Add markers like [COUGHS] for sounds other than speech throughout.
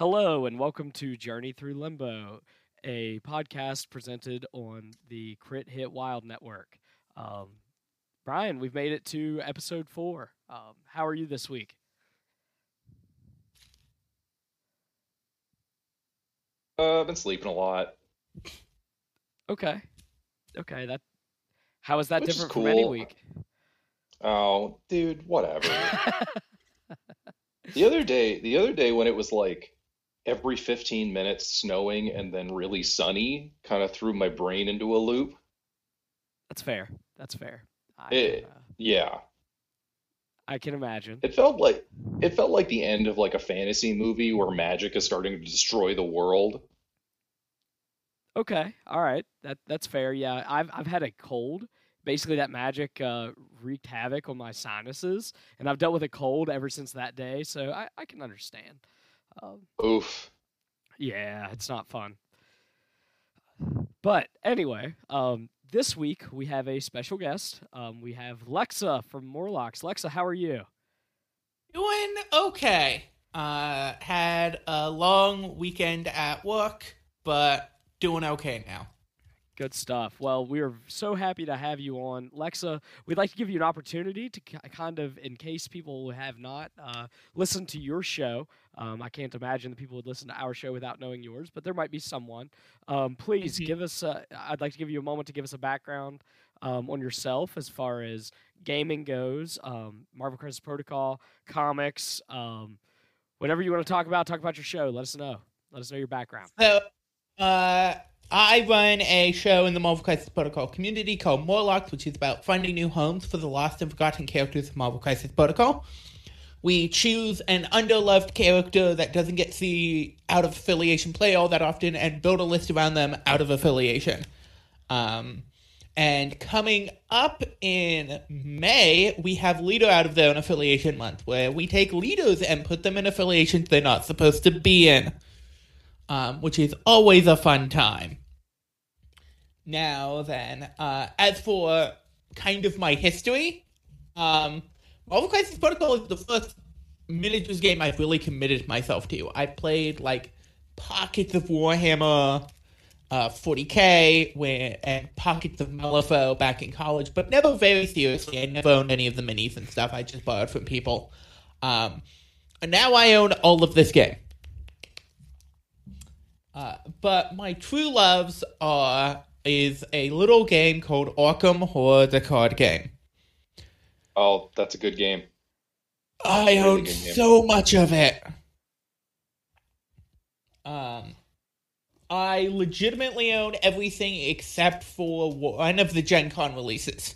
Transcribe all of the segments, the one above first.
Hello, and welcome to Journey Through Limbo, a podcast presented on the Crit Hit Wild Network. Um, Brian, we've made it to episode four. Um, how are you this week? Uh, I've been sleeping a lot. Okay, okay. That how is that Which is different from any week? Oh, dude, whatever. [LAUGHS] The other day, the other day when it was like every 15 minutes snowing and then really sunny, kind of threw my brain into a loop. That's fair. That's fair. I, can, uh, Yeah, I can imagine. it felt like it felt like the end of like a fantasy movie where magic is starting to destroy the world. Okay, all right. That that's fair. Yeah, I've I've had a cold. Basically, that magic uh, wreaked havoc on my sinuses, and I've dealt with a cold ever since that day. So I, I can understand. Um, Oof. yeah, it's not fun. But anyway, um, this week we have a special guest. Um, we have Lexa from Morlocks. Lexa, how are you? Doing okay. Uh, had a long weekend at work, but doing okay now. Good stuff. Well, we are so happy to have you on. Lexa, we'd like to give you an opportunity to kind of, in case people have not uh, listened to your show, um, I can't imagine that people would listen to our show without knowing yours, but there might be someone. Um, please Mhm. give us, I'd like to give you a moment to give us a background um, on yourself as far as gaming goes, um, Marvel Crisis Protocol, comics, um, whatever you want to talk about, talk about your show. Let us know. Let us know your background. So, uh, I run a show in the Marvel Crisis Protocol community called Morlocks, which is about finding new homes for the lost and forgotten characters of Marvel Crisis Protocol. We choose an underloved character that doesn't get the out of affiliation play all that often and build a list around them out of affiliation. Um, and coming up in May, we have Leader Out of Their Own Affiliation Month, where we take leaders and put them in affiliations they're not supposed to be in um, which is always a fun time. Now then, uh, as for kind of my history, um, Marvel Crisis Protocol is the first miniatures game I've really committed myself to. I played like pockets of Warhammer, uh, 40k, where, and pockets of Malifaux back in college, but never very seriously. I never owned any of the minis and stuff. I just borrowed from people. Um, and now I own all of this game. Uh, but my true loves are is a little game called Arkham Horror, the card game. Oh, that's a good game. I Really own so much of it. Um, I legitimately own everything except for one of the Gen Con releases,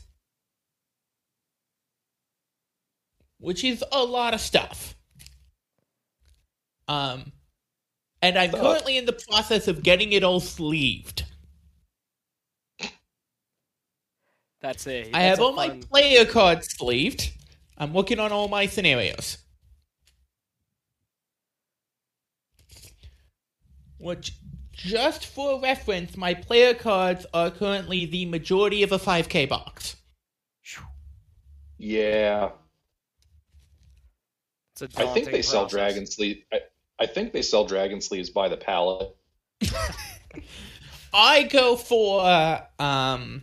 which is a lot of stuff. Um, and I'm Stuff. currently in the process of getting it all sleeved. That's it. that's have a all my player cards sleeved. I'm working on all my scenarios. Which, just for reference, my player cards are currently the majority of a 5k box. Yeah, It's a I think daunting they sell dragon sleeve. I, I think they sell dragon sleeves by the pallet. [LAUGHS] I go for um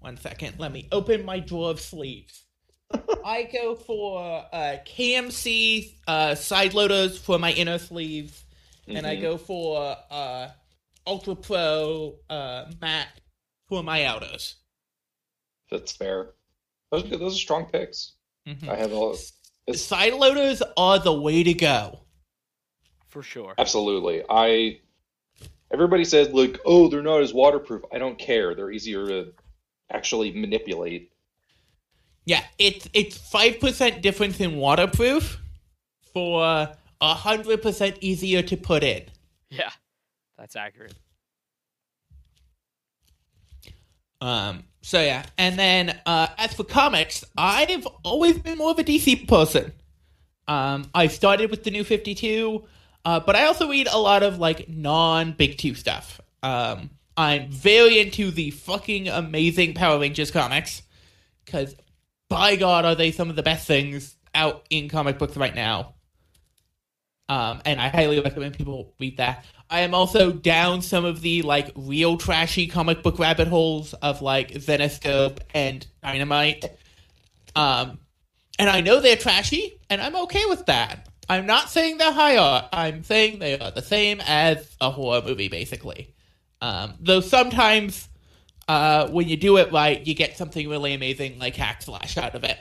one second, let me open my drawer of sleeves. [LAUGHS] I go for uh KMC uh side loaders for my inner sleeves. and I Mhm. go for uh Ultra Pro uh matte for my outers. That's fair. Those, are- those are strong picks. I have all. It's Side loaders are the way to go. For sure. absolutely. I. Everybody says like, oh, they're not as waterproof. I don't care. They're easier to actually manipulate. Yeah, it's it's five percent difference in waterproof for a hundred percent easier to put in. Yeah, that's accurate. Um. So yeah, and then uh, as for comics, I've always been more of a DC person. Um, I started with the New Fifty Two, uh, but I also eat a lot of like non Big Two stuff. Um, I'm very into the fucking amazing Power Rangers comics because, by God, are they some of the best things out in comic books right now. Um, and I highly recommend people read that. I am also down some of the like real trashy comic book rabbit holes of like Zenescope and Dynamite. Um, and I know they're trashy, and I'm okay with that. I'm not saying they're high art. I'm saying they are the same as a horror movie, basically. Um, though sometimes, uh, when you do it right, you get something really amazing like Hack Slash out of it.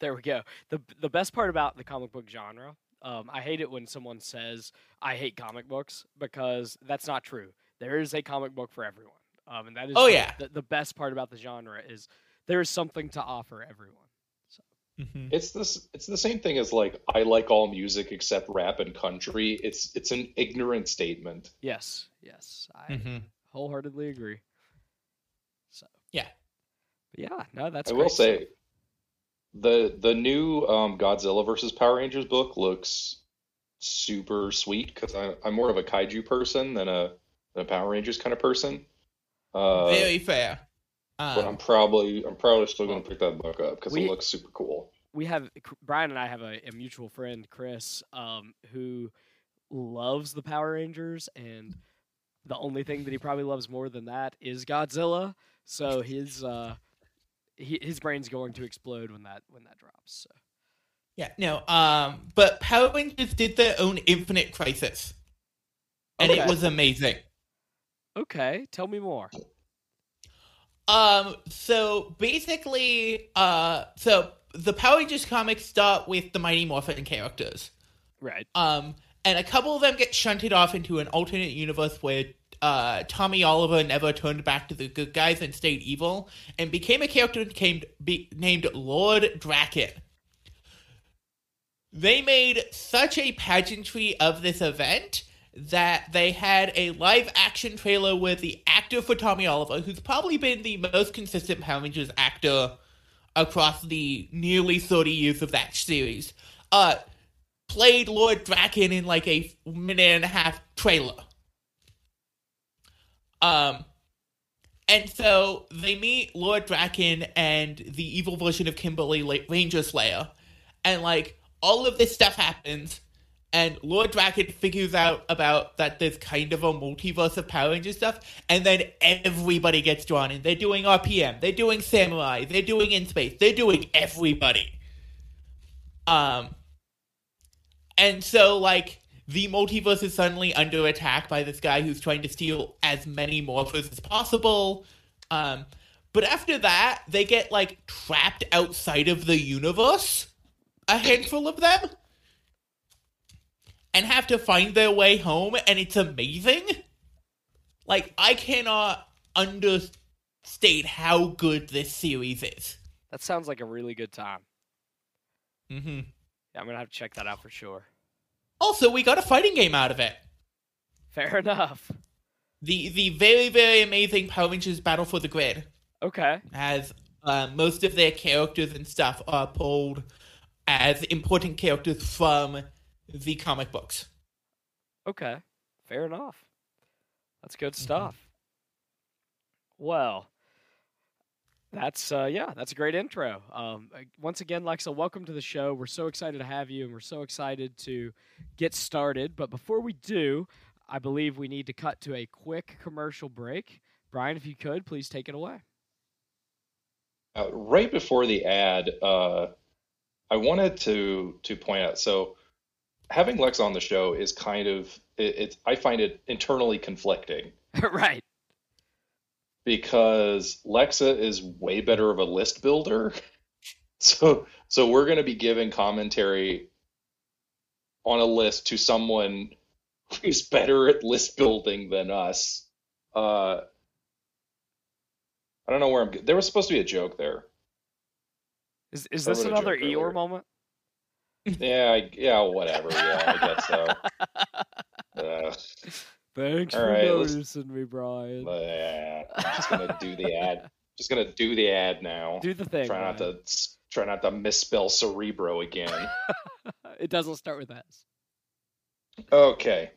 There we go. the The best part about the comic book genre, um, I hate it when someone says I hate comic books because that's not true. There is a comic book for everyone, um, and that is Oh, the- yeah. the, the best part about the genre is there is something to offer everyone. So Mm-hmm. It's this. It's the same thing as like I like all music except rap and country. It's it's an ignorant statement. yes, yes, I Mm-hmm. wholeheartedly agree. So Yeah. but yeah, no, that's. I will say, the the new um, Godzilla versus Power Rangers book looks super sweet because I'm more of a kaiju person than a than a Power Rangers kind of person. Uh, Very fair. But I'm Um, probably I'm probably still gonna pick that book up because it looks super cool. we have Brian and I have a, a mutual friend, Chris, um, who loves the Power Rangers, and the only thing that he probably loves more than that is Godzilla. So his uh, he, his brain's going to explode when that when that drops. So. yeah, no. Um, but Power Rangers did their own Infinite Crisis, and it was amazing. Okay, tell me more. Um, so basically, uh, so the Power Rangers comics start with the Mighty Morphin characters. Right. Um, and a couple of them get shunted off into an alternate universe where uh, Tommy Oliver never turned back to the good guys and stayed evil, and became a character named be, named Lord Drakkon. They made such a pageantry of this event that they had a live action trailer with the actor for Tommy Oliver, who's probably been the most consistent Power Rangers actor across the nearly 30 years of that series. Uh, played Lord Drakkon in like a minute and a half trailer. Um, and so they meet Lord Drakkon and the evil version of Kimberly Ranger Slayer, and like all of this stuff happens, and Lord Drakkon figures out about that there's kind of a multiverse of Power Ranger stuff, and then everybody gets drawn in. They're doing RPM, they're doing Samurai, they're doing In Space, they're doing everybody. Um, and so, like, the multiverse is suddenly under attack by this guy who's trying to steal as many morphers as possible. Um, but after that, they get, like, trapped outside of the universe, a handful of them, and have to find their way home, and it's amazing. Like, I cannot understate how good this series is. That sounds like a really good time. Mm-hmm. Yeah, I'm gonna have to check that out for sure. Also, we got a fighting game out of it. Fair enough. The the very very amazing Power Rangers Battle for the Grid Okay. As uh, most of their characters and stuff are pulled as important characters from the comic books. Okay. Fair enough. That's good Mm-hmm. stuff. Well, that's uh yeah, that's a great intro. Um once again, Lexa, welcome to the show. We're so excited to have you and we're so excited to get started. But before we do, I believe we need to cut to a quick commercial break. Brian, if you could, please take it away. Uh, right before the ad, uh, I wanted to to point out. So, having Lex on the show is kind of it, it's. I find it internally conflicting [LAUGHS] right. because Lexa is way better of a list builder. [LAUGHS] So, so we're going to be giving commentary on a list to someone who's better at list building than us. Uh, I don't know where I'm. There was supposed to be a joke there. Is is this another Eeyore moment? Yeah, I, yeah, whatever. Yeah, I guess so. [LAUGHS] Uh, Thanks All for right, noticing me, Brian. but yeah, I'm just gonna do the [LAUGHS] ad. Just gonna do the ad now. Do the thing. Try not Brian. to try not to misspell cerebro again. [LAUGHS] it doesn't start with S. Okay.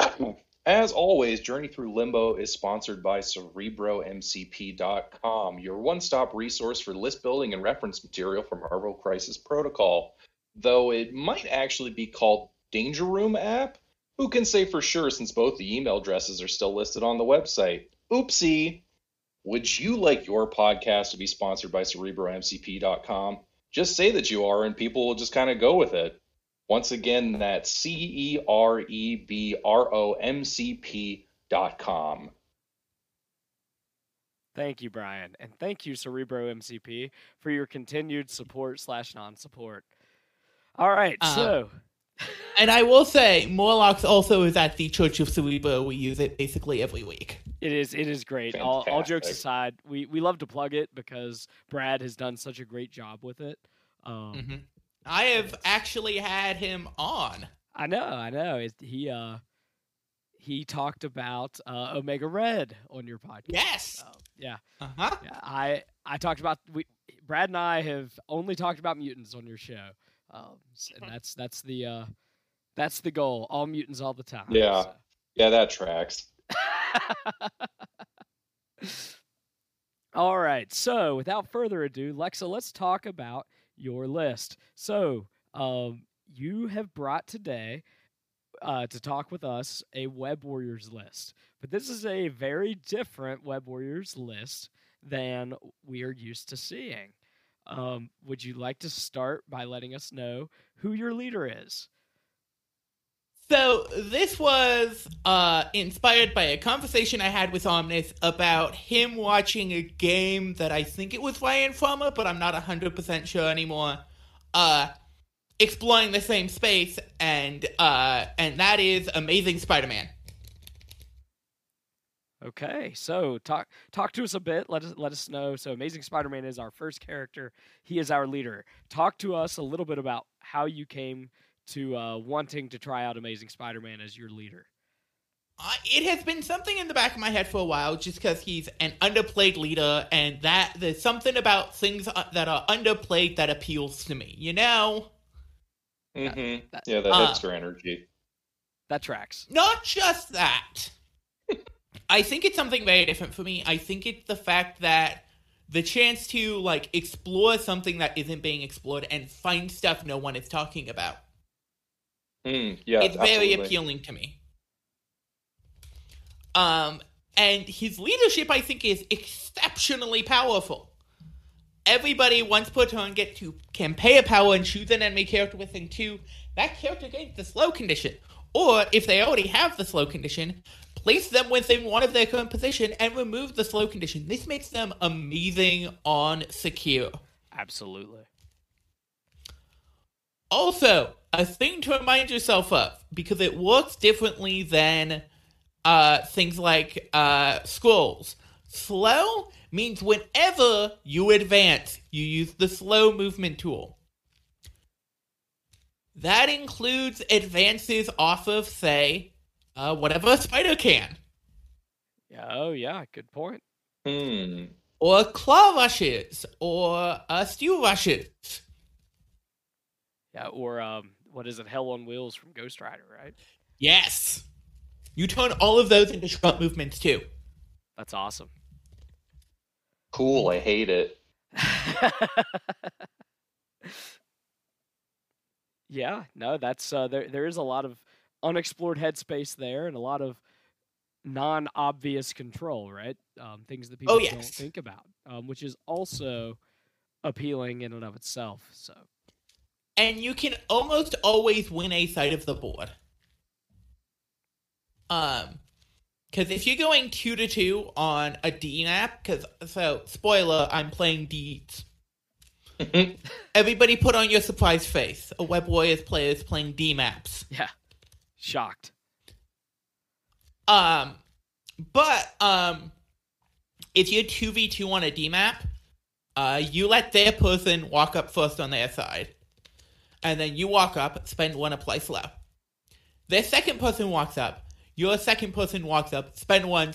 [CLEARS THROAT] As always, Journey Through Limbo is sponsored by CerebroMCP.com, your one-stop resource for list building and reference material for Marvel Crisis Protocol. Though it might actually be called Danger Room app? Who can say for sure since both the email addresses are still listed on the website? Oopsie! Would you like your podcast to be sponsored by CerebroMCP.com? Just say that you are, and people will just kind of go with it. Once again, that's C E R E B R O M C P.com. Thank you, Brian, and thank you, Cerebro MCP, for your continued support slash non-support. All right, Uh, so And I will say, Morlocks also is at the Church of Cerebro. We use it basically every week. it is it is great. All, all jokes aside, we we love to plug it because Brad has done such a great job with it. Um, Mhm. I have actually had him on. I know, I know. He uh he talked about uh, Omega Red on your podcast. Yes. Um, yeah, Uh huh. yeah. I I talked about we Brad and I have only talked about mutants on your show, um, and that's that's the uh that's the goal. All mutants all the time. Yeah. so. Yeah, that tracks. [LAUGHS] All right. So, without further ado, Lexa, let's talk about your list. So, um, you have brought today uh, to talk with us a Web Warriors list, but this is a very different Web Warriors list than we are used to seeing. Um, would you like to start by letting us know who your leader is? So this was uh, inspired by a conversation I had with Omnis about him watching a game that I think it was Ryan Farmer, but I'm not hundred percent sure anymore. Uh, exploring the same space, and uh, and that is Amazing Spider-Man. Okay, so talk talk to us a bit. Let us let us know. So, Amazing Spider-Man is our first character. He is our leader. Talk to us a little bit about how you came to uh, wanting to try out Amazing Spider-Man as your leader. Uh, it has been something in the back of my head for a while, just because he's an underplayed leader, and that there's something about things uh, that are underplayed that appeals to me. You know. Mm-hmm. that- Yeah, the uh, hipster energy. That tracks. Not just that. I think it's something very different for me. I think it's the fact that the chance to like explore something that isn't being explored and find stuff no one is talking about. Mm, yeah, it's very appealing to me. Um and his leadership I think is exceptionally powerful. Everybody once put on get to can pay a power and choose an enemy character within two. That character gains the slow condition. Or if they already have the slow condition, place them within one of their current position and remove the slow condition. This makes them amazing on secure. Absolutely. Also, a thing to remind yourself of because it works differently than uh, things like uh, scrolls. Slow means whenever you advance, you use the slow movement tool. That includes advances off of, say, uh, whatever a spider can, Yeah. Oh, yeah. Good point. Hmm. or claw rushes, or uh, steel rushes. Yeah. Or um, what is it? Hell on Wheels from Ghost Rider, right? Yes! You turn all of those into shrunk movements too. That's awesome. Cool. I hate it. [LAUGHS] yeah. No, that's uh, there. There is a lot of unexplored headspace there, and a lot of non-obvious control, right? Um, things that people Oh, don't think about, um, which is also appealing in and of itself. So. and you can almost always win a side of the board. Um, because if you're going two to two on a D map, because so spoiler, I'm playing Deeds. [LAUGHS] Everybody, put on your surprise face. A Web Warriors player is playing D maps. Yeah. Shocked. Um, but um, if you're two v two on a D map, uh, you let their person walk up first on their side, and then you walk up, spend one, apply slow. Their second person walks up. Your second person walks up, spend one,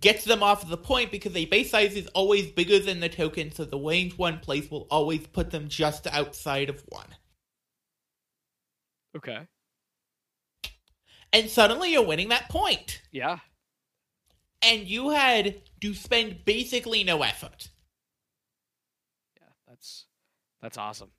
gets them off the point because a base size is always bigger than the token, so the range one place will always put them just outside of one. Okay. And suddenly you're winning that point. Yeah. And you had to spend basically no effort. Yeah. That's that's awesome.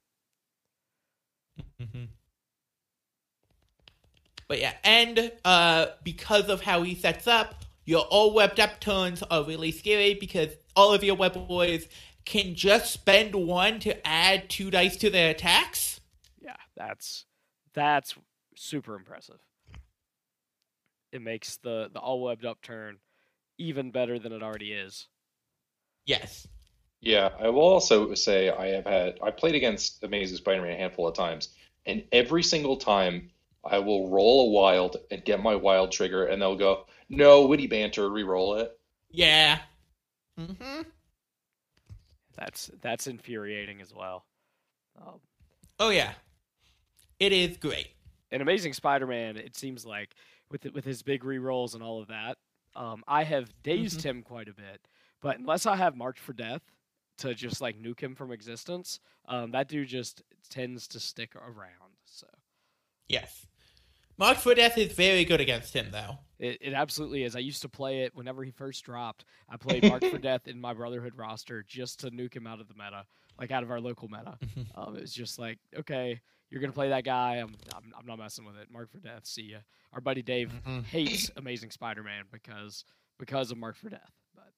But yeah, and uh, because of how he sets up, your all webbed up turns are really scary because all of your web boys can just spend one to add two dice to their attacks. Yeah, that's that's super impressive. It makes the the all webbed up turn even better than it already is. Yes. Yeah, I will also say I have had I played against Amazing Spider-Man a handful of times, and every single time I will roll a wild and get my wild trigger, and they'll go, "No, witty banter, re-roll it." Yeah. Mm-hmm. That's that's infuriating as well. Um, Oh yeah. It is great. in Amazing Spider-Man, it seems like with with his big re-rolls and all of that, um, I have dazed him quite a bit. But unless I have Mark for Death to just like nuke him from existence, um, that dude just tends to stick around. So Yes. Mark for Death is very good against him though. it, it absolutely is. I used to play it whenever he first dropped. I played [LAUGHS] Mark for Death in my Brotherhood roster just to nuke him out of the meta, like out of our local meta. Um, it was just like, okay, you're gonna play that guy. I'm, I'm, I'm not messing with it. Mark for Death. See ya. Our buddy Dave Mhm. hates Amazing Spider-Man because because of Mark for Death. But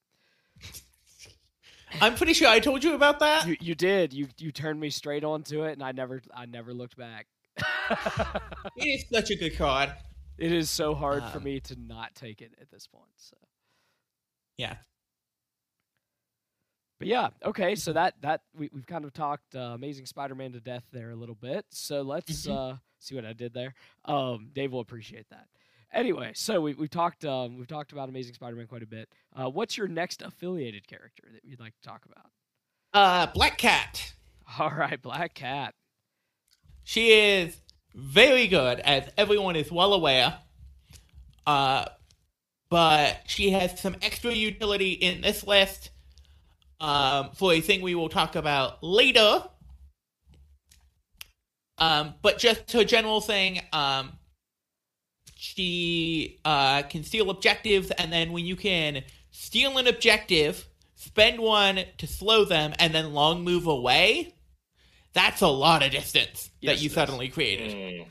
I'm pretty sure I told you about that. you you did. You you turned me straight onto it, and I never I never looked back. [LAUGHS] It is such a good card. it is so hard for Um, me to not take it at this point. So. Yeah. But yeah, okay. So that that we we've kind of talked uh, Amazing Spider-Man to death there a little bit. So let's Mhm. uh, see what I did there. Um, Dave will appreciate that. Anyway, so we we've talked um, we've talked about Amazing Spider-Man quite a bit. Uh, what's your next affiliated character that you'd like to talk about? Uh Black Cat. [LAUGHS] All right, Black Cat. She is very good, as everyone is well aware. Uh, but she has some extra utility in this list um, for a thing we will talk about later. Um, but just her general thing, um, she uh, can steal objectives, and then when you can steal an objective, spend one to slow them, and then long move away, that's a lot of distance Yes, that you it is. suddenly created. Mm.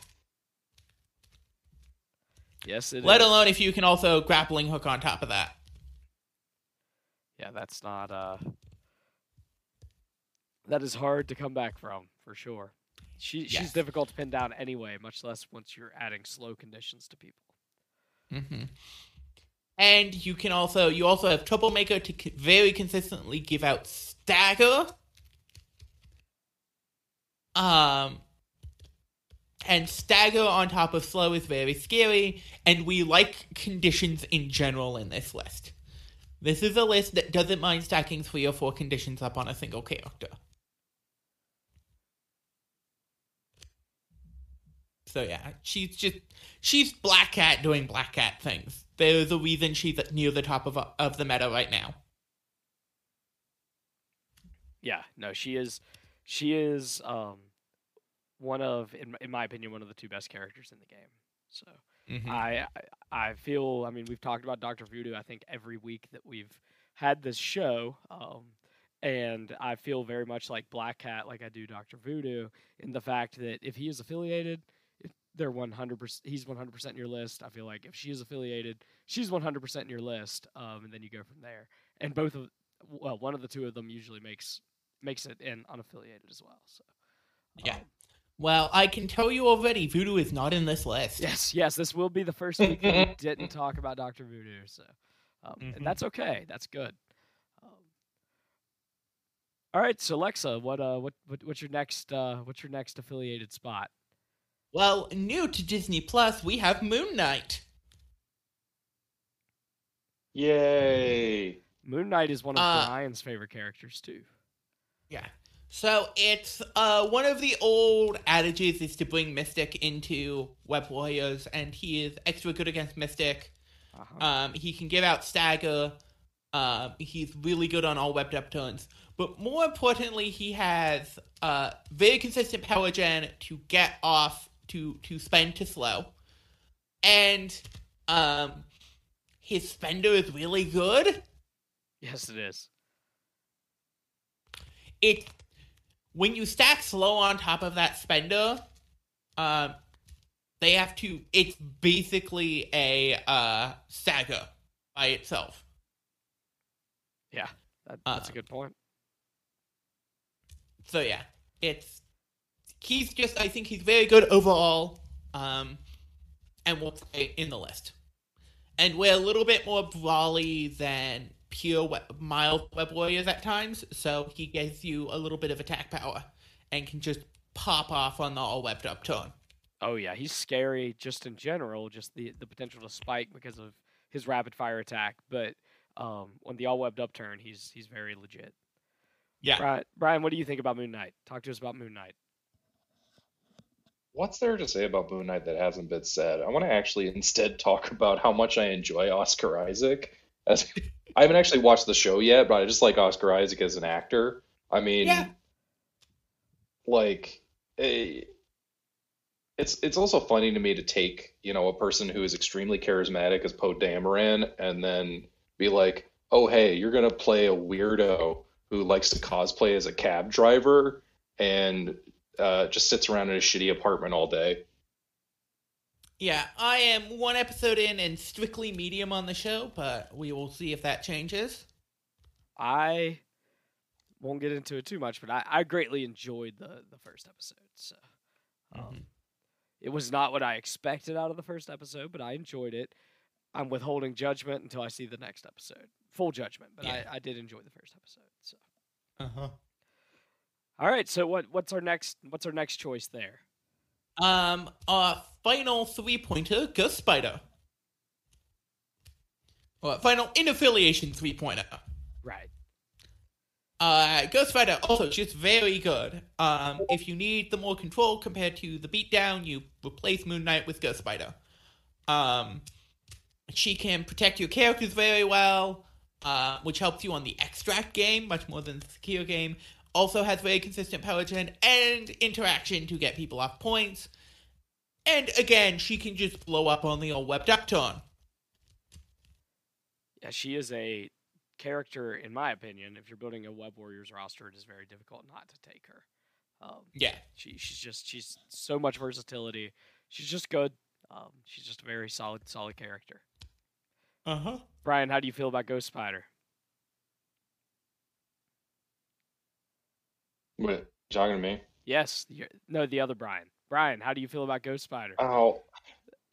Yes, it Let is. alone if you can also grappling hook on top of that. Yeah, that's not uh. That is hard to come back from for sure. She she's difficult to pin down anyway, much less once you're adding slow conditions to people. hmm And you can also you also have Troublemaker to very consistently give out stagger. Um, and stagger on top of slow is very scary, and we like conditions in general in this list. This is a list that doesn't mind stacking three or four conditions up on a single character. So yeah, she's just she's Black Cat doing Black Cat things. There's a reason she's near the top of of the meta right now. Yeah, no, she is she is um one of in, in my opinion one of the two best characters in the game. So Mm-hmm. I I feel I mean we've talked about Doctor Voodoo I think every week that we've had this show, um, and I feel very much like Black Cat like I do Doctor Voodoo in the fact that if he is affiliated, if they're one hundred percent he's one hundred percent in your list. I feel like if she is affiliated, she's one hundred percent in your list, um, and then you go from there. And both of well one of the two of them usually makes makes it in unaffiliated as well. So Yeah. um, Well, I can tell you already, Voodoo is not in this list. Yes, yes, this will be the first week that we [LAUGHS] didn't talk about Doctor Voodoo, so um, Mhm. and that's okay. That's good. Um, all right, so Lexa, what uh, what, what what's your next uh, what's your next affiliated spot? Well, new to Disney Plus, we have Moon Knight. Yay! Moon Knight is one of Uh, Brian's favorite characters too. Yeah. So it's uh one of the old adages is to bring Mystique into Web Warriors, and he is extra good against Mystique. Uh-huh. Um, he can give out stagger. Um, he's really good on all web up turns. But more importantly, he has uh, very consistent power gen to get off to to spend to slow, and um, his spender is really good. yes, it is. It when you stack slow on top of that spender, um, they have to. It's basically a uh, saga by itself. Yeah, that, that's Uh, a good point. So yeah, it's he's just. I think he's very good overall. Um, and will stay in the list. And we're a little bit more brawly than pure we- mild web warriors at times, so he gives you a little bit of attack power and can just pop off on the all webbed up tone. Oh yeah, he's scary just in general, just the the potential to spike because of his rapid fire attack. But um, on the all webbed up turn, he's he's very legit. Yeah. Brian, Brian, what do you think about Moon Knight? Talk to us about Moon Knight. What's there to say about Moon Knight that hasn't been said? I want to actually [LAUGHS] instead talk about how much I enjoy Oscar Isaac. As I haven't actually watched the show yet, but I just like Oscar Isaac as an actor. I mean, Yeah. like, eh, it's it's also funny to me to take you know a person who is extremely charismatic as Poe Dameron and then be like, oh hey, you're gonna play a weirdo who likes to cosplay as a cab driver and uh, just sits around in a shitty apartment all day. Yeah, I am one episode in and strictly medium on the show, but we will see if that changes. I won't get into it too much, but I, I greatly enjoyed the the first episode. So um, Mhm. it was not what I expected out of the first episode, but I enjoyed it. I'm withholding judgment until I see the next episode. Full judgment, but Yeah. I, I did enjoy the first episode. So Uh-huh. all right, so what what's our next what's our next choice there? Um, our final three pointer, Ghost Spider. Or final in affiliation three pointer. Right. Uh, Ghost Spider also just very good. Um, if you need the more control compared to the beatdown, you replace Moon Knight with Ghost Spider. Um, she can protect your characters very well, uh, which helps you on the extract game much more than the secure game. Also has very consistent power gen and interaction to get people off points. And again, she can just blow up on the old web ducton. Yeah, she is a character, in my opinion. If you're building a Web Warriors roster, it is very difficult not to take her. Um, Yeah. she she's just she's so much versatility. She's just good. Um, she's just a very solid solid character. Uh huh. Brian, how do you feel about Ghost Spider? What, talking to me? Yes, you're, no, the other Brian. Brian, how do you feel about Ghost Spider? Oh, [LAUGHS]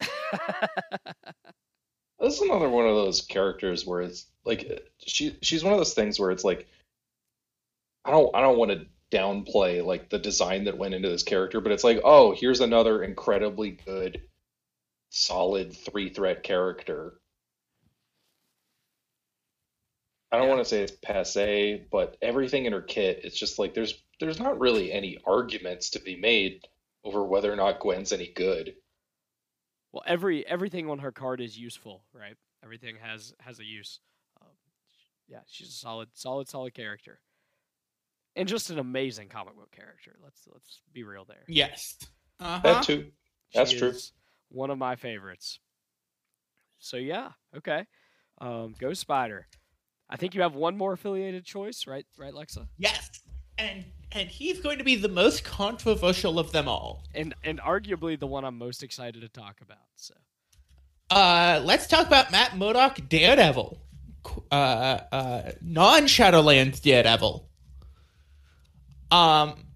this is another one of those characters where it's like she she's one of those things where it's like I don't I don't want to downplay like the design that went into this character, but it's like, oh, here's another incredibly good, solid three threat character. I don't Yeah. want to say it's passe, but everything in her kit, it's just like there's there's not really any arguments to be made over whether or not Gwen's any good. well, every everything on her card is useful, right? Everything has has a use. Um, yeah, she's a solid, solid, solid character, and just an amazing comic book character. Let's let's be real there. Yes. Uh That too. That's She true. is One of my favorites. So yeah, okay. Um, Ghost Spider. I think you have one more affiliated choice, right? Right, Lexa? Yes, and and he's going to be the most controversial of them all. And and arguably the one I'm most excited to talk about. So Uh, let's talk about Matt Murdock, Daredevil, uh, uh, non-Shadowlands Daredevil. Um,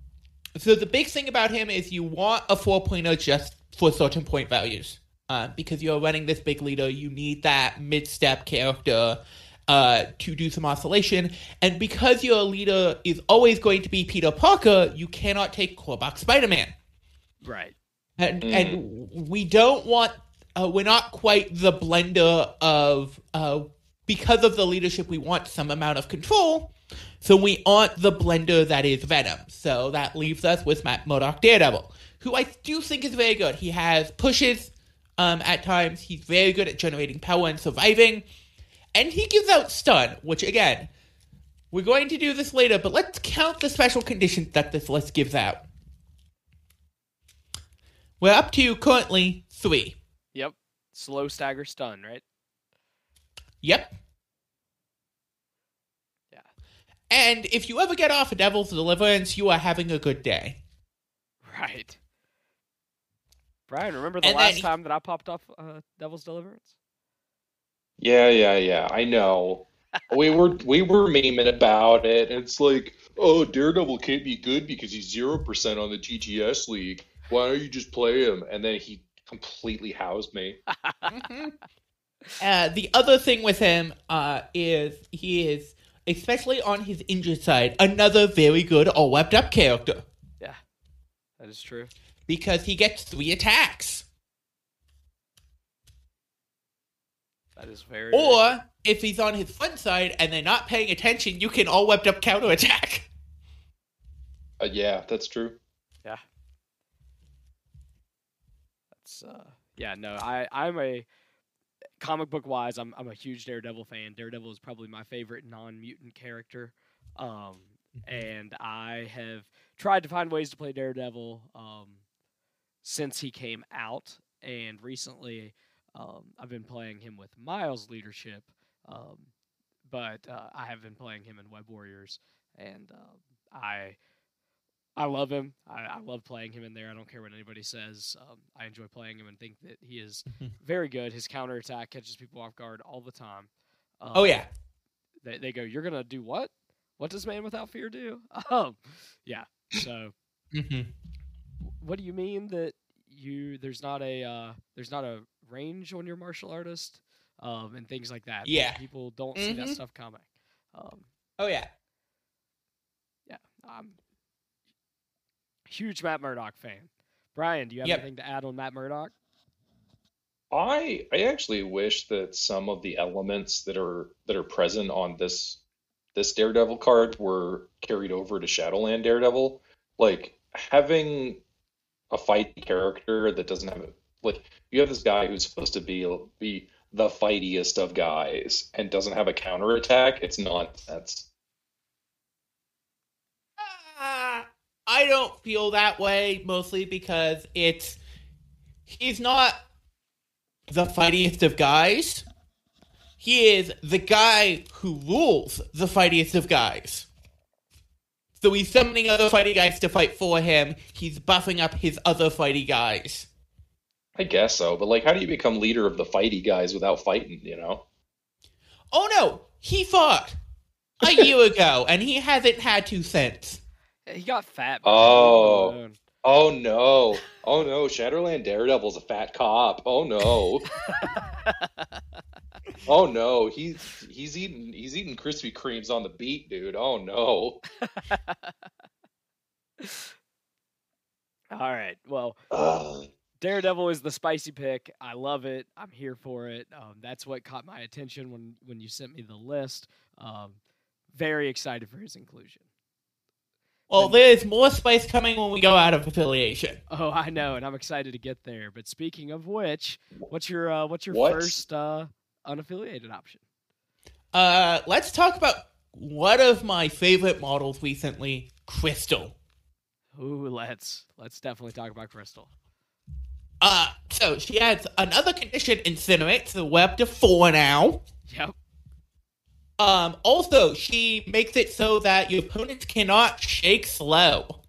so the big thing about him is you want a 4.0 just for certain point values. Uh, because you're running this big leader, you need that mid-step character uh, to do some oscillation. And because your leader is always going to be Peter Parker, you cannot take Korvac Spider-Man. right. and Mm. and we don't want uh, we're not quite the blender of uh, because of the leadership we want some amount of control so we aren't the blender that is venom so that leaves us with matt murdock daredevil who i do think is very good he has pushes um, at times he's very good at generating power and surviving and he gives out stun which again we're going to do this later but let's count the special conditions that this list gives out we're up to currently three. Yep. Slow stagger stun, right? Yep. Yeah. And if you ever get off a Devil's Deliverance, you are having a good day. Right. Brian, remember the And last he- time that I popped off uh, Devil's Deliverance? Yeah, yeah, yeah. I know. we were we were memeing about it. It's like, oh, Daredevil can't be good because he's zero percent on the GTS league. Why don't you just play him? And then he completely housed me. [LAUGHS] Mhm. Uh, the other thing with him uh, is he is, especially on his injured side, another very good all webbed up character Yeah, That is true. because he gets three attacks. That is very. Or if he's on his front side and they're not paying attention, you can all webbed up counter attack. Uh, yeah, that's true. Yeah. That's uh, yeah. No, I I'm a comic book wise. I'm I'm a huge Daredevil fan. Daredevil is probably my favorite non mutant character. Um, and I have tried to find ways to play Daredevil um, since he came out, and recently um, I've been playing him with Miles leadership, um, but uh, I have been playing him in Web Warriors, and um, I I love him. I, I love playing him in there. I don't care what anybody says. Um, I enjoy playing him and think that he is [LAUGHS] very good. His counterattack catches people off guard all the time. Um, Oh yeah, they, they go, "You're gonna do what? What does man without fear do?" [LAUGHS] Um, yeah. So, hmm what do you mean that you there's not a uh, there's not a range on your martial artist um, and things like that? Yeah. people don't see that Mhm. stuff coming. Um, oh yeah. yeah, I'm a huge Matt Murdock fan. Brian, do you have Yep. anything to add on Matt Murdock? I I actually wish that some of the elements that are that are present on this this Daredevil card were carried over to Shadowland Daredevil. Like having a fight character that doesn't have like you have this guy who's supposed to be be the fightiest of guys and doesn't have a counterattack. It's nonsense. Uh, I don't feel that way mostly because it's he's not the fightiest of guys. He is the guy who rules the fightiest of guys. So he's summoning other fighty guys to fight for him. He's buffing up his other fighty guys. I guess so, but like how do you become leader of the fighty guys without fighting, you know? Oh no, he fought a [LAUGHS] year ago, and he hasn't had to since. He got fat. Oh. leave him alone. Oh no. Oh no, Shadowland Daredevil's a fat cop. Oh no. [LAUGHS] Oh no, he's he's eating he's eating Krispy Kremes on the beat, dude. Oh no. [LAUGHS] All right. Well, Ugh. Daredevil is the spicy pick. I love it. I'm here for it. Um, that's what caught my attention when when you sent me the list. Um, very excited for his inclusion. Well, there's more spice coming when we go out of affiliation. Oh, I know, and I'm excited to get there. But speaking of which, what's your uh, what's your What? first uh, unaffiliated option? Uh, let's talk about one of my favorite models recently, Crystal. Ooh, let's let's definitely talk about Crystal. Uh, so she has another condition, Incinerate, so we're up to four now. Yep. Um, also, she makes it so that your opponents cannot shake slow,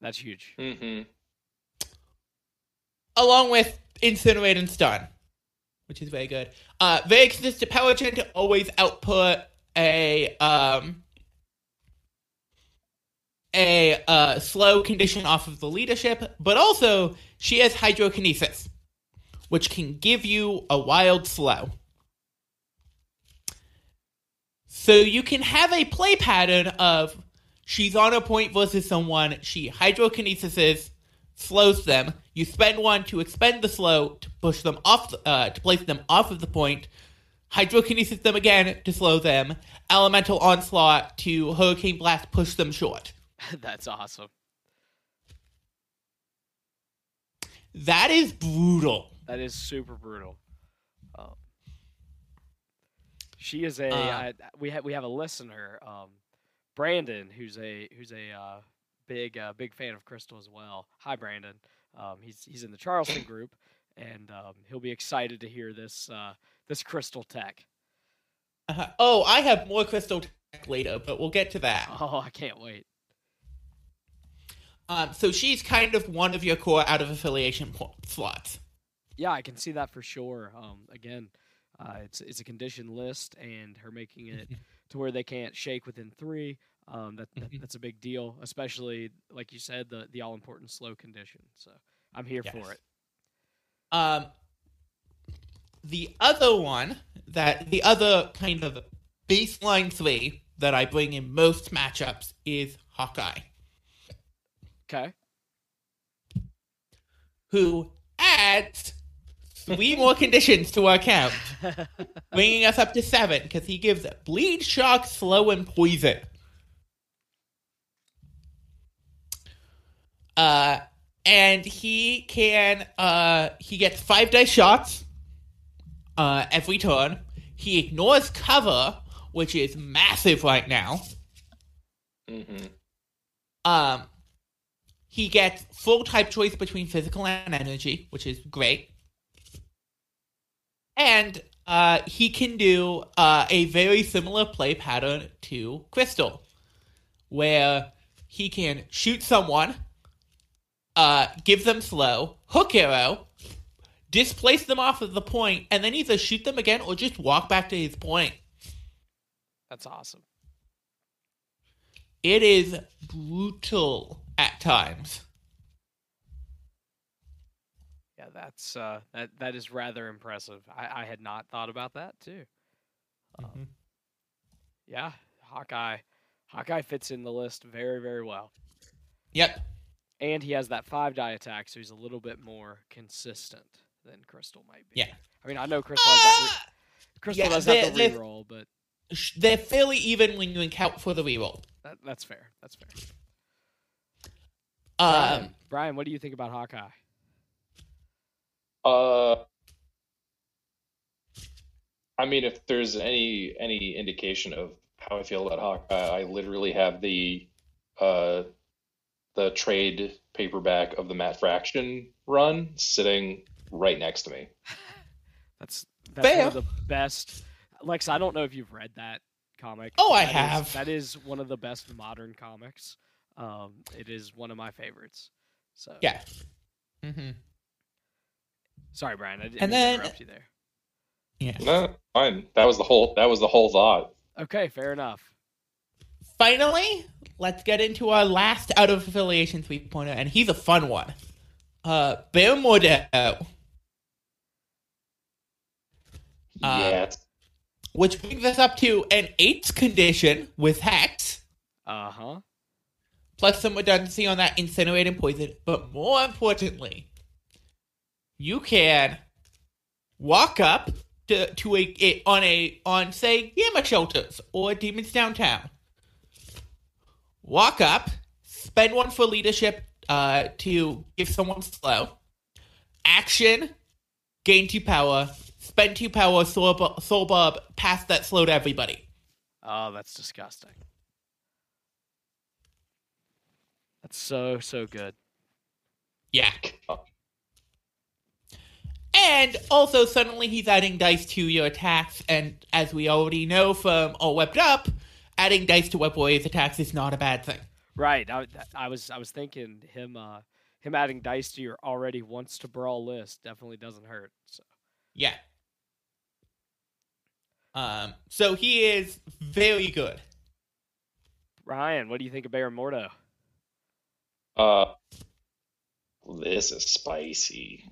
That's huge. Mhm. along with Incinerate and Stun, which is very good. Uh, very consistent power gen to always output a, um, a uh, slow condition off of the leadership, but also she has hydrokinesis, which can give you a wild slow. So you can have a play pattern of she's on a point versus someone, she hydrokinesis slows them. You spend one to expend the slow to push them off, uh, to place them off of the point. Hydrokinesis them again to slow them. Elemental onslaught to hurricane blast push them short. [LAUGHS] That's awesome. That is brutal. That is super brutal. Um, she is a. Uh, I- we have we have a listener, um, Brandon, who's a who's a uh, big uh, big fan of Crystal as well. Hi, Brandon. Um, he's he's in the Charleston [COUGHS] group, and um, he'll be excited to hear this uh, this Crystal tech. Uh, oh, I have more crystal tech later, but we'll get to that. [LAUGHS] Oh, I can't wait. Um, so she's kind of one of your core out of affiliation po- slots. Yeah, I can see that for sure. Um, again, uh, it's it's a condition list, and her making it [LAUGHS] to where they can't shake within three. Um, that, that Mhm. that's a big deal, especially like you said, the the all important slow condition. So I'm here Yes. for it. Um, the other one that the other kind of baseline three that I bring in most matchups is Hawkeye, Okay. who adds three more conditions to our count, [LAUGHS] bringing us up to seven because he gives bleed, shock, slow, and poison. Uh, and he can uh he gets five dice shots uh every turn. He ignores cover, which is massive right now. Mm-hmm. Um, he gets full type choice between physical and energy, which is great. And uh, he can do uh, a very similar play pattern to Crystal, where he can shoot someone, uh, give them slow, hook arrow, displace them off of the point, and then either shoot them again or just walk back to his point. That's awesome. It is brutal at times. Yeah, that's uh, that that is rather impressive. I, I had not thought about that too. Um, Mhm. Yeah, Hawkeye. Hawkeye fits in the list very very well, Yep. and he has that five die attack, so he's a little bit more consistent than Crystal might be. Yeah. I mean, I know Crystal has that. Ah! Re- Crystal yeah, does have the reroll, but They're fairly even when you account for the reroll. that, that's fair. That's fair. Um, Brian, Brian, what do you think about Hawkeye? Uh, I mean, if there's any any indication of how I feel about Hawkeye, I literally have the uh the trade paperback of the Matt Fraction run sitting right next to me. [LAUGHS] That's that's one of the best. Lex, I don't know if you've read that comic. Oh, I That is- have. that is one of the best modern comics. Um, it is one of my favorites. So yeah. Mm-hmm. Sorry, Brian. I didn't And mean to then- interrupt you there. Yeah. No, fine. That was the whole that was the whole thought. Okay, fair enough. Finally, let's get into our last out of affiliation three pointer, and he's a fun one. Uh, Baron Mordo, Uh, yeah, which brings us up to an eighth condition with Hex, Uh huh. Plus some redundancy on that incinerate and poison. But more importantly, you can walk up to, to a, a on a on say Gamma shelters or Demons Downtown. Walk up, spend one for leadership uh, to give someone slow. Action, gain two power, spend two power, soul, soul bulb, pass that slow to everybody. Oh, that's disgusting. That's so so good. Yeah. And also, suddenly he's adding dice to your attacks, and as we already know from All Webbed Up, adding dice to Web Warrior's attacks is not a bad thing. Right. I, I was I was thinking him uh him adding dice to your already wants to brawl list definitely doesn't hurt. So Yeah. Um. So he is very good. Ryan, what do you think of Baron Mordo? Uh, this is spicy.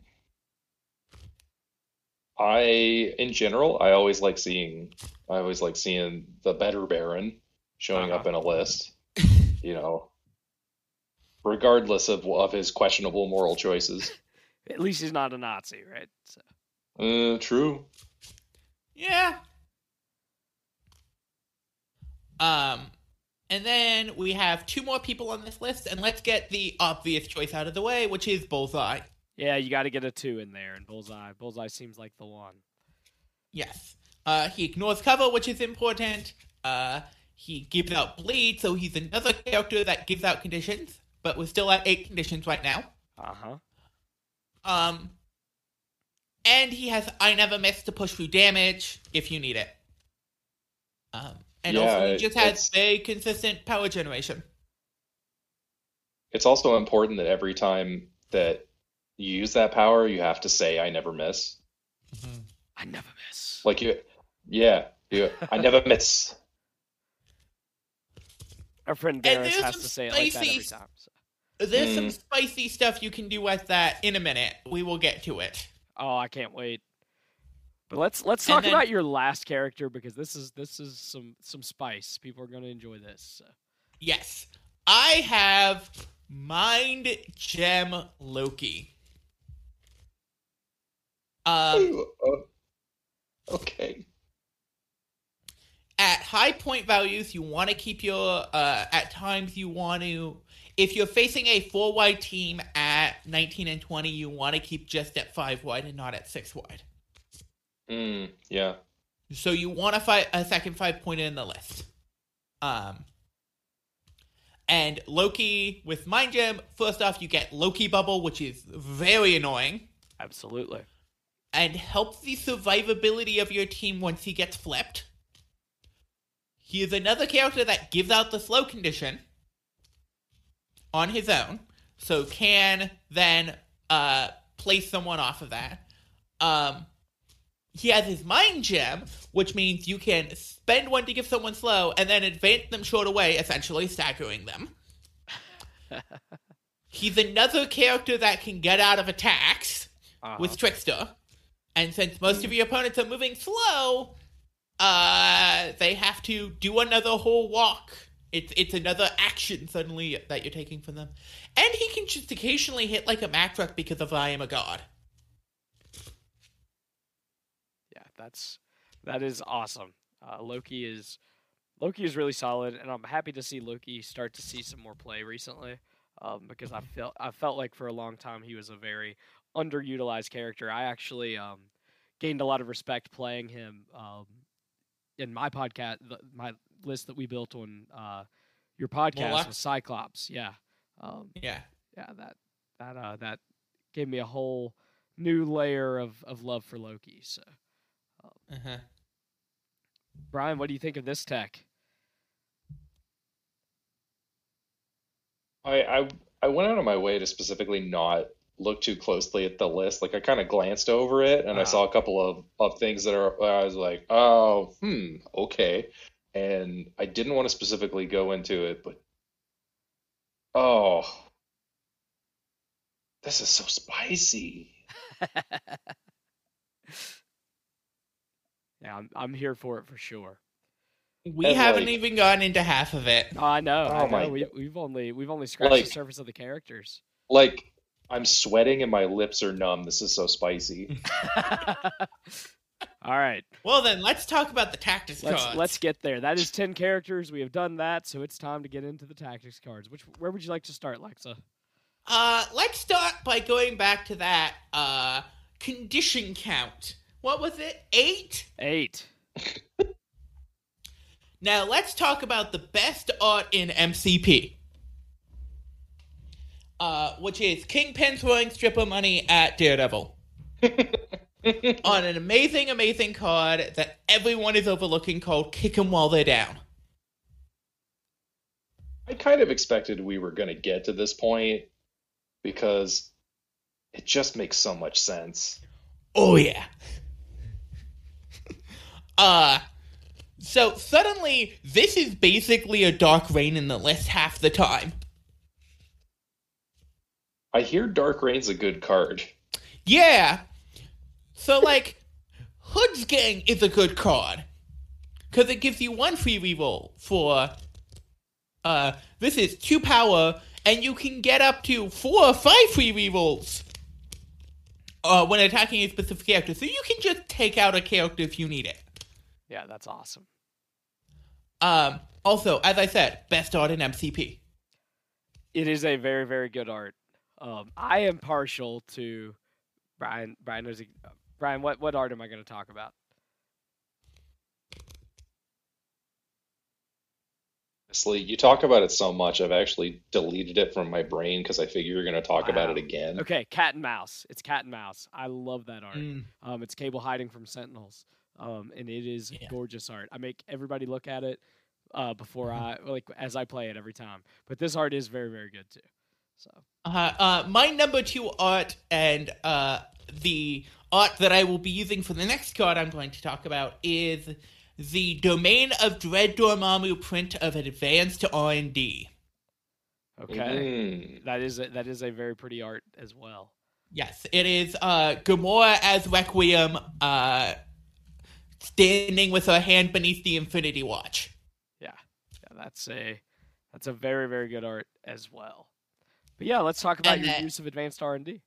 I, in general, I always like seeing, I always like seeing the better Baron showing up Uh-huh. in a list. You know, regardless of of his questionable moral choices. [LAUGHS] At least he's not a Nazi, right? So, Uh, true. Yeah. Um. And then we have two more people on this list, and let's get the obvious choice out of the way, which is Bullseye. yeah, you got to get a two in there, and Bullseye. Bullseye seems like the one. Yes. Uh, he ignores cover, which is important. Uh, he gives out bleed, so he's another character that gives out conditions, but we're still at eight conditions right now. Uh huh. Um, and he has I never miss to push through damage if you need it. Um, and Yeah, also he it- just has it's- very consistent power generation. it's also important that every time that you use that power, you have to say "I never miss." I never miss. Like you, yeah, you, I never miss. [LAUGHS] Our friend And Darius there's has to say it like that every time. so. There's some Mm. spicy stuff you can do with that in a minute. We will get to it. Oh, I can't wait. But let's let's talk then- about your last character because this is this is some some spice. People are going to enjoy this. So. Yes. I have Mind Gem Loki. Um, Uh, okay. at high point values, you want to keep your. Uh, at times, you want to. If you're facing a four wide team at 19 and 20, you want to keep just at five wide and not at six wide. Mm, yeah. So you want to fight a second five pointer in the list. Um, and Loki with Mind Gem. First off, you get Loki Bubble, which is very annoying Absolutely. and helps the survivability of your team once he gets flipped. He is another character that gives out the slow condition on his own, so can then uh, place someone off of that. Um, he has his mind gem, which means you can spend one to give someone slow and then advance them short away, essentially staggering them. [LAUGHS] He's another character that can get out of attacks Uh-huh. with Trickster. And since most of your opponents are moving slow, uh, they have to do another whole walk. It's it's another action suddenly that you're taking from them. And he can just occasionally hit like a Mack truck because of I am a god. yeah, that's that is awesome. Uh, Loki is Loki is really solid, and I'm happy to see Loki start to see some more play recently. Um, because I felt I felt like for a long time he was a very underutilized character. I actually um, gained a lot of respect playing him um, in my podcast, the, my list that we built on uh, your podcast Morlocks? with Cyclops. Yeah, um, Yeah. yeah, that that uh, that gave me a whole new layer of, of love for Loki. So, Uh-huh. Brian, what do you think of this tech? I, I I went out of my way to specifically not look too closely at the list. Like I kind of glanced over it and I Ah. saw a couple of, of things that are I was like, oh, hmm, okay. And I didn't want to specifically go into it, but oh, this is so spicy. [LAUGHS] yeah, I'm I'm here for it for sure. We And, haven't like- even gotten into half of it. Oh, I know. I Oh my know. we, we've only we've only scratched Like- the surface of the characters. Like I'm sweating and my lips are numb. This is so spicy. [LAUGHS] [LAUGHS] All right, Well then, let's talk about the tactics let's cards. let's get there. That is ten characters. We have done that, so it's time to get into the tactics cards. Which where would you like to start, Lexa? Uh, let's start by going back to that uh condition count. What was it? Eight. Eight. [LAUGHS] Now let's talk about the best art in MCP. Uh, which is Kingpin throwing stripper money at Daredevil [LAUGHS] on an amazing, amazing card that everyone is overlooking called Kick 'em While They're Down. I kind of expected we were going to get to this point because it just makes so much sense. Oh yeah. Uh so suddenly this is basically a Dark Reign in the list half the time. I hear Dark Reign's a good card. Yeah. So like Hood's Gang is a good card. Cause it gives you one free reroll for uh this is two power and you can get up to four or five free rerolls uh when attacking a specific character. So you can just take out a character if you need it. Yeah, that's awesome. Um, also, as I said, best art in MCP. It is a very very good art. Um, I am partial to Brian. Brian knows. ex- Brian, what what art am I going to talk about? Honestly, you talk about it so much, I've actually deleted it from my brain because I figure you're going to talk about it again. Okay, cat and mouse. It's cat and mouse. I love that art. Mm. Um, it's Cable hiding from Sentinels. Um, and it is Yeah. gorgeous art. I make everybody look at it uh, before I like as I play it every time. But this art is very very good too. So Uh, uh, my number two art and uh, the art that I will be using for the next card I'm going to talk about is the Domain of Dread Dormammu print of Advanced R&D. okay, Mm. that is a, that is a very pretty art as well. Yes, it is uh, Gamora as Requiem uh, standing with a hand beneath the Infinity Watch. Yeah, yeah that's a that's a very very good art as well. But yeah, let's talk about And your that- use of advanced R and D.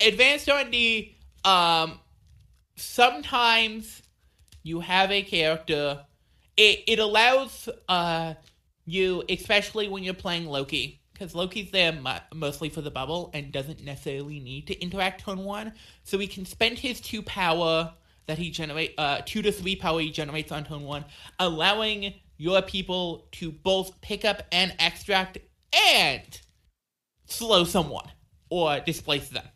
advanced R&D, um, sometimes you have a character. It it allows uh you, especially when you're playing Loki, because Loki's there mo- mostly for the bubble and doesn't necessarily need to interact turn one, so he can spend his two power that he generate uh two to three power he generates on turn one, allowing your people to both pick up and extract and slow someone or displace them.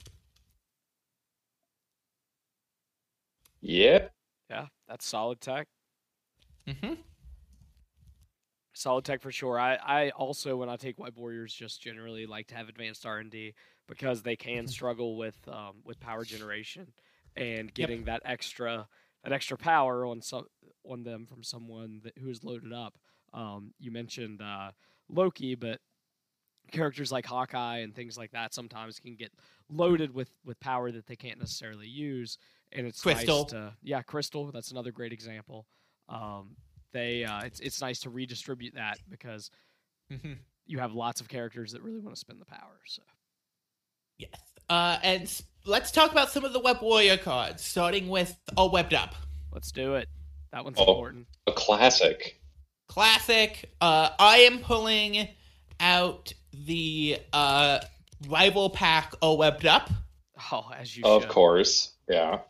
Yeah. Yeah, that's solid tech. Mm-hmm. Solid tech for sure. I, I also when I take Web Warriors just generally like to have advanced R and D because they can Mhm. struggle with um, with power generation and getting that extra that extra power on some on them from someone that, who is loaded up. Um, you mentioned uh, Loki, but characters like Hawkeye and things like that sometimes can get loaded with with power that they can't necessarily use, and it's Crystal. nice to yeah, Crystal. That's another great example. Um, they uh, it's it's nice to redistribute that because Mm-hmm. you have lots of characters that really want to spend the power. So Yes. Uh, and let's talk about some of the Web Warrior cards, starting with All Webbed Up. let's do it. That one's Oh. important. A classic. Classic. Uh, I am pulling out the uh, Rival Pack All Webbed Up Oh, as you Of should. course. Yeah.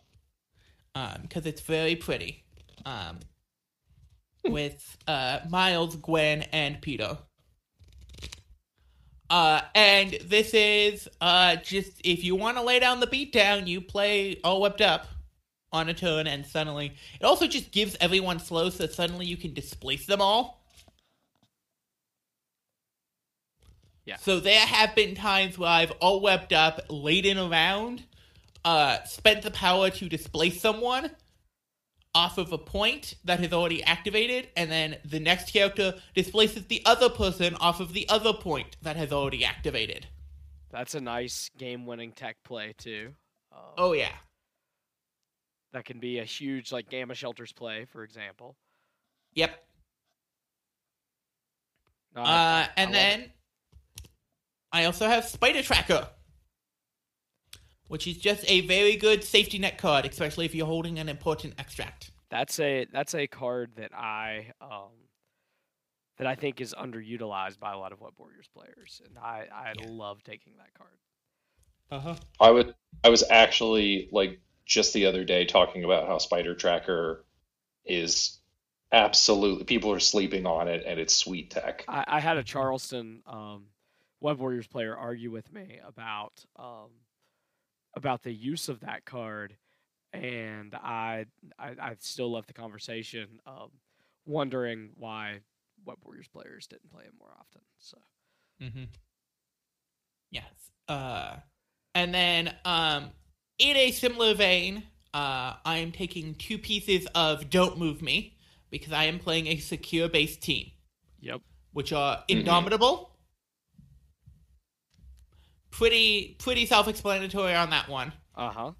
because it's very pretty. Um, with uh, Miles, Gwen, and Peter. Uh, and this is uh, just if you want to lay down the beat down, you play all webbed up on a turn, and suddenly it also just gives everyone slow, so suddenly you can displace them all. Yeah. So there have been times where I've all webbed up, laid in around, uh, spent the power to displace someone off of a point that is already activated, and then the next character displaces the other person off of the other point that has already activated. That's a nice game-winning tech play too. Um, Oh yeah. that can be a huge like Gamma Shelters play, for example. Yep. No, I- Uh, I and it. then I also have Spider Tracker, which is just a very good safety net card, especially if you're holding an important extract. That's a that's a card that I um that I think is underutilized by a lot of Web Warriors players, and I I Yeah. love taking that card. Uh huh. I would I was actually like just the other day talking about how Spider Tracker is absolutely people are sleeping on it and it's sweet tech. I, I had a Charleston um, Web Warriors player argue with me about um, about the use of that card, and I I, I still left the conversation um, wondering why Web Warriors players didn't play it more often. So Mm-hmm. Yes. Uh, and then um, in a similar vein, uh, I am taking two pieces of Don't Move Me because I am playing a secure base team, yep, which are Indomitable. Pretty pretty self-explanatory on that one. uh huh.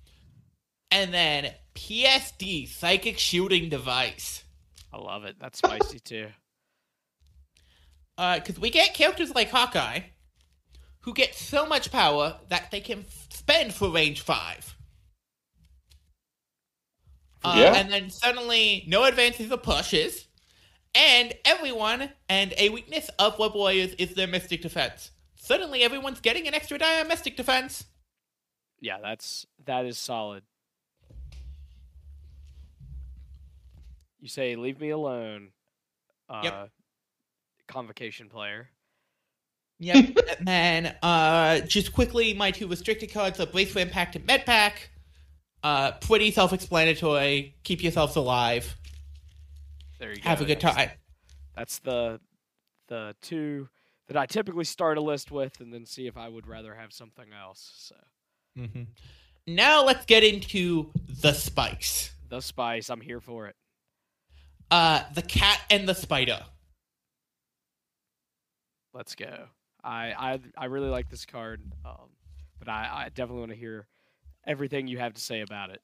And then PSD Psychic Shooting Device. I love it. That's spicy [LAUGHS] too. Uh, because we get characters like Hawkeye who get so much power that they can f- spend for range five. Uh, Yeah. And then suddenly, no advances or pushes, and everyone, and a weakness of Web Warriors is their Mystic Defense. Suddenly, everyone's getting an extra Mystic Defense. Yeah, that's that is solid. You say leave me alone. Uh, Yep. Convocation player. Yep. [LAUGHS] and then, uh, just quickly, my two restricted cards are Brace for Impact and Med Pack. Uh, pretty self explanatory. Keep yourselves alive. There you go. Have a good time. That's the the two that I typically start a list with, and then see if I would rather have something else. So Mm-hmm. Now let's get into the spice. the spice, I'm here for it. Uh, the cat and the spider. Let's go. I I I really like this card, um, but I, I definitely want to hear everything you have to say about it.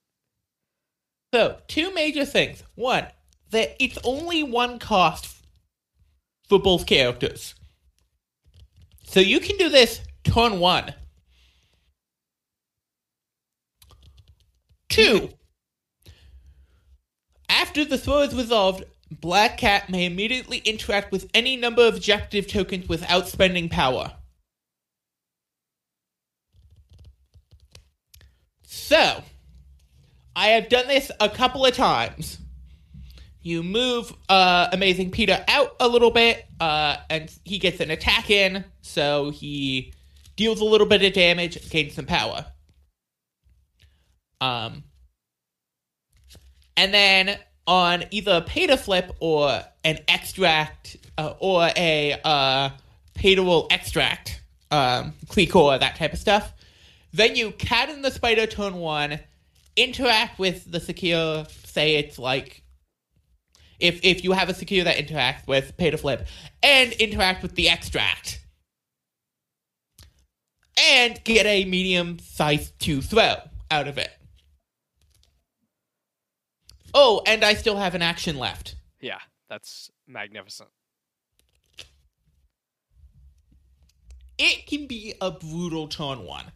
So, two major things. One, that it's only one cost for both characters. So you can do this turn one. Two, after the throw is resolved, Black Cat may immediately interact with any number of objective tokens without spending power. So, I have done this a couple of times. You move uh, Amazing Peter out a little bit, uh, and he gets an attack in, so he deals a little bit of damage, gains some power. Um, and then on either a pay flip or an extract uh, or a uh, pay extract, um, Clicor, that type of stuff. Then you cat in the spider turn one, interact with the secure. Say it's like if if you have a secure that interacts with pay to flip, and interact with the extract, and get a medium sized two throw out of it. Oh, and I still have an action left. Yeah, that's magnificent. It can be a brutal turn one.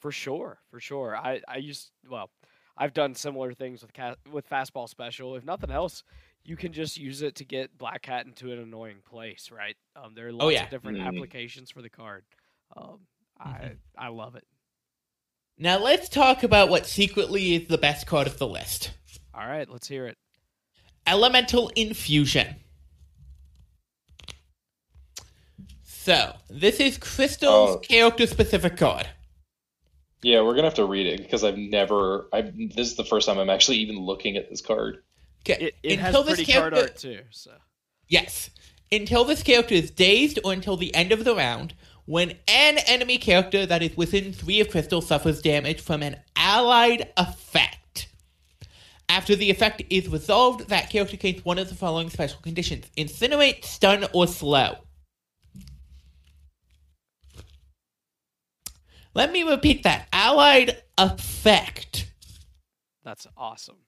For sure, for sure. I I used well, I've done similar things with cat with fastball special. If nothing else, you can just use it to get Black Cat into an annoying place, right? Um, there are lots yeah. of different Mhm. applications for the card. Um, I I love it. Now let's talk about what secretly is the best card of the list. All right, let's hear it. Elemental Infusion. So, this is Crystal's Oh. character specific card. Yeah, we're gonna have to read it because I've never. I this is the first time I'm actually even looking at this card. Okay. It, it has until this pretty card character, art too. So Yes. Until this character is dazed or until the end of the round, when an enemy character that is within three of Crystal suffers damage from an allied effect. After the effect is resolved, that character gains one of the following special conditions Incinerate, Stun, or Slow. Let me repeat that. Allied effect. that's awesome.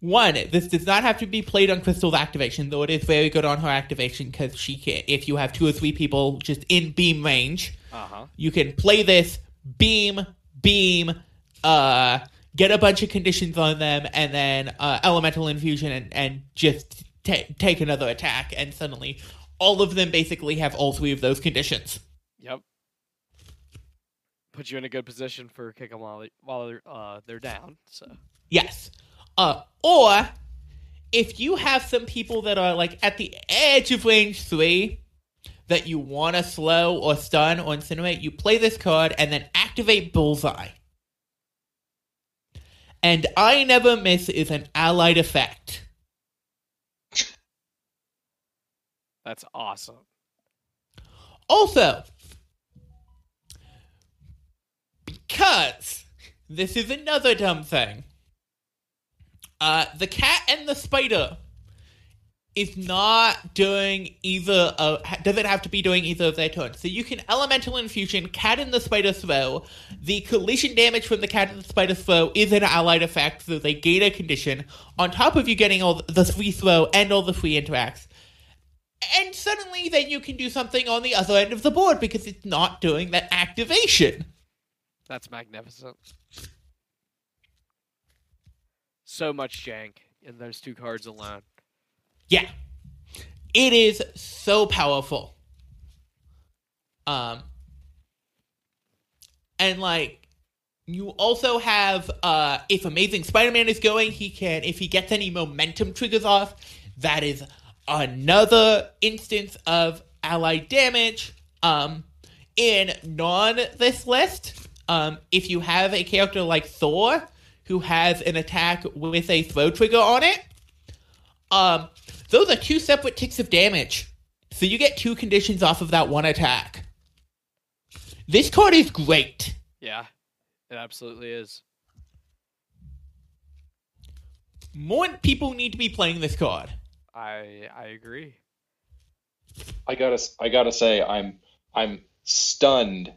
One, this does not have to be played on Crystal's activation, though it is very good on her activation because she can. If you have two or three people just in beam range, Uh huh. you can play this beam, beam, uh, get a bunch of conditions on them, and then uh, elemental infusion, and, and just ta take another attack, and suddenly all of them basically have all three of those conditions. Yep. Put you in a good position for kick them while they, while they're uh, they're down. So Yes. Uh, or if you have some people that are like at the edge of range three that you want to slow or stun or incinerate, you play this card and then activate Bullseye. And I Never Miss is an allied effect. that's awesome. Also, because this is another dumb thing, uh, the cat and the spider is not doing either. Uh, doesn't have to be doing either of their turns. So you can elemental infusion, cat and the spider throw. The collision damage from the cat and the spider throw is an allied effect, so they gain a condition on top of you getting all the free throw and all the free interacts and suddenly then you can do something on the other end of the board because it's not doing that activation. That's magnificent. So much jank in those two cards alone. Yeah. It is so powerful. Um and like you also have uh if Amazing Spider-Man is going, he can if he gets any momentum triggers off, that is another instance of allied damage. Um in non this list, um if you have a character like Thor who has an attack with a throw trigger on it, um, those are two separate ticks of damage. So you get two conditions off of that one attack. This card is great. Yeah, it absolutely is. More people need to be playing this card. I I agree. I gotta I gotta say I'm I'm stunned.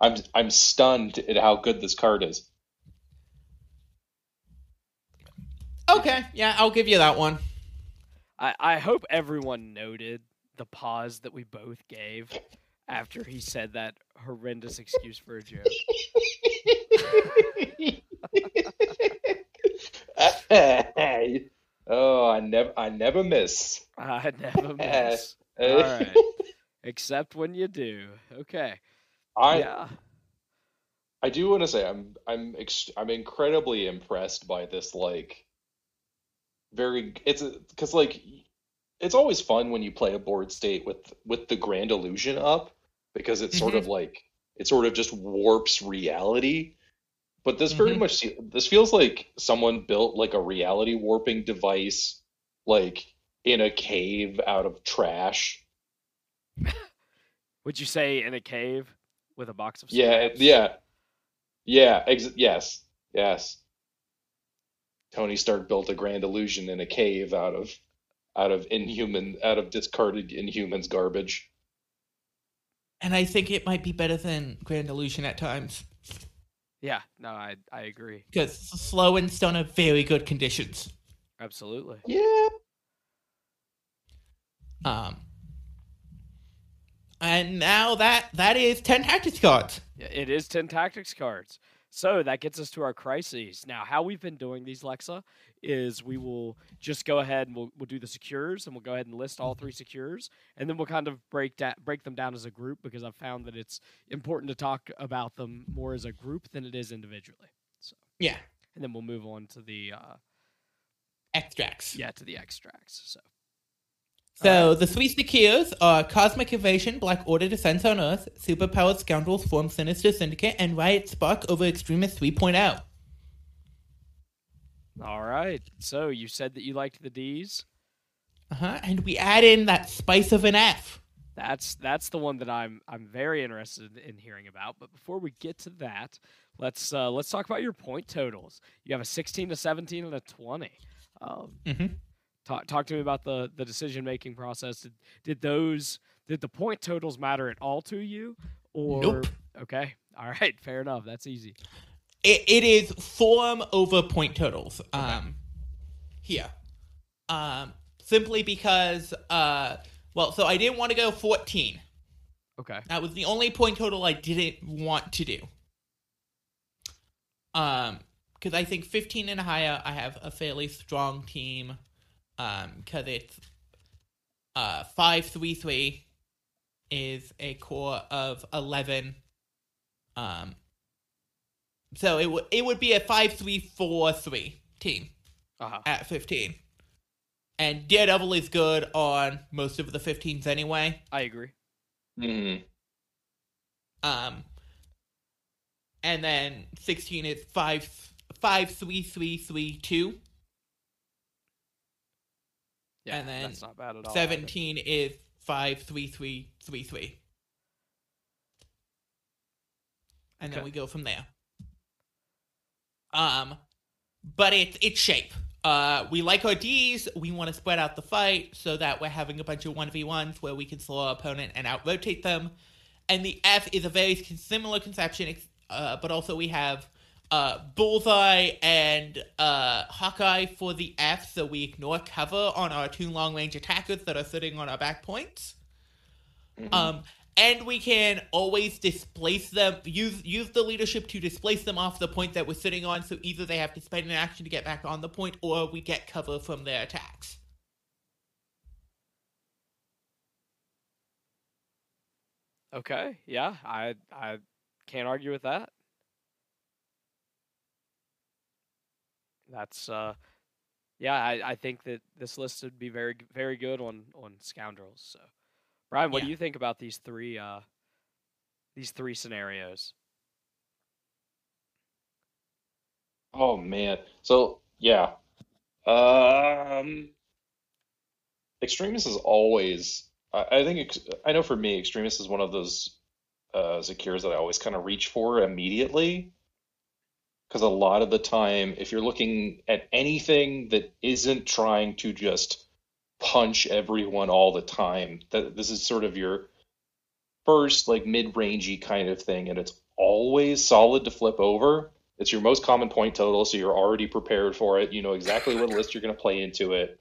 I'm I'm stunned at how good this card is. Okay, yeah, I'll give you that one. I I hope everyone noted the pause that we both gave after he said that horrendous excuse for a joke. [LAUGHS] oh, I never I never miss. I never [LAUGHS] miss. All right. Except when you do. Okay. I yeah. I do want to say I'm I'm ex- I'm incredibly impressed by this like very it's because like it's always fun when you play a board state with with the grand illusion up because it's sort Mhm. of like it sort of just warps reality. But this very Mhm. much this feels like someone built like a reality warping device like in a cave out of trash. [LAUGHS] Would you say in a cave with a box of yeah yeah. Yeah ex- yes yes Tony Stark built a grand illusion in a cave out of out of inhuman out of discarded inhumans garbage And I think it might be better than Grand Illusion at times. Yeah. No, I I agree. Because Slow and Stun are very good conditions. Absolutely. yeah Um, and now that that is 10 tactics cards. Yeah, It is 10 tactics cards. So that gets us to our crises. Now, how we've been doing these, Lexa, is we will just go ahead and we'll, we'll do the secures and we'll go ahead and list all three secures. And then we'll kind of break, da- break them down as a group because I've found that it's important to talk about them more as a group than it is individually. So, Yeah. and then we'll move on to the, uh, Extracts. yeah, to the extracts. So, So the three secures are Cosmic Evasion, Black Order Descends on Earth, Superpowered Scoundrels Form Sinister Syndicate, and Riot Spark over Extremis oh. 3.0. all right. So you said that you liked the D's. Uh-huh. And we add in that spice of an F. That's that's the one that I'm I'm very interested in hearing about. But before we get to that, let's uh, let's talk about your point totals. You have a 16 to 17 and a 20. Um, Mm-hmm. Talk talk to me about the the decision making process. Did, did those did the point totals matter at all to you? Or Nope. okay, all right, [LAUGHS] fair enough. That's easy. It, it is form over point totals. Um, here. Um, simply because, uh, well, so I didn't want to go 14. Okay, That was the only point total I didn't want to do. Um, because I think 15 and higher, I have a fairly strong team. Um, because it's uh five three three is a core of 11. Um, so it would it would be a five three four three team uh-huh. at 15. And Daredevil is good on most of the 15s anyway. I agree. Mhm. Um, and then sixteen is five five three three three two. Yeah, And then that's not bad at all. either. Seventeen is five three three three three. And then we go from there. Um, but it's it's shape. Uh, we like our D's. We want to spread out the fight so that we're having a bunch of one v ones where we can slow our opponent and out rotate them. And the F is a very similar conception, uh, but also we have uh, Bullseye and uh, Hawkeye for the F, so we ignore cover on our two long range attackers that are sitting on our back points. Mhm. Um, and we can always displace them. Use use the leadership to displace them off the point that we're sitting on. So either they have to spend an action to get back on the point, or we get cover from their attacks. Okay, yeah, I I can't argue with that. That's uh yeah, I, I think that this list would be very very good on on scoundrels. So Brian, what do you think about these three uh these three scenarios? Oh man. So yeah. Um Extremis is always I, I think ex- I know for me, Extremis is one of those uh, Zakirs that I always kind of reach for immediately. Because a lot of the time, if you're looking at anything that isn't trying to just punch everyone all the time, that this is sort of your first like mid-rangey kind of thing, and it's always solid to flip over. It's your most common point total, so you're already prepared for it. You know exactly what list you're going to play into it.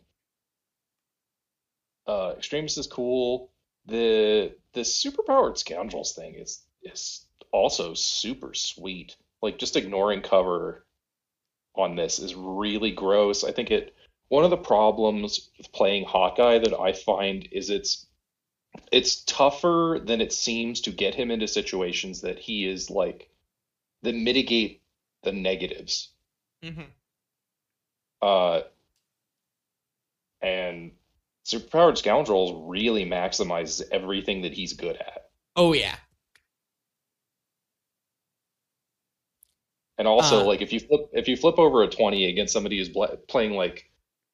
Uh, Extremis is cool. The the superpowered scoundrels thing is is also super sweet. Like just ignoring cover on this is really gross. I think it one of the problems with playing Hawkeye that I find is it's it's tougher than it seems to get him into situations that he is like that mitigate the negatives. Mm-hmm. Uh, and Superpowered Scoundrels really maximizes everything that he's good at. Oh yeah. And also, Uh. like if you flip if you flip over a twenty against somebody who's bla- playing like,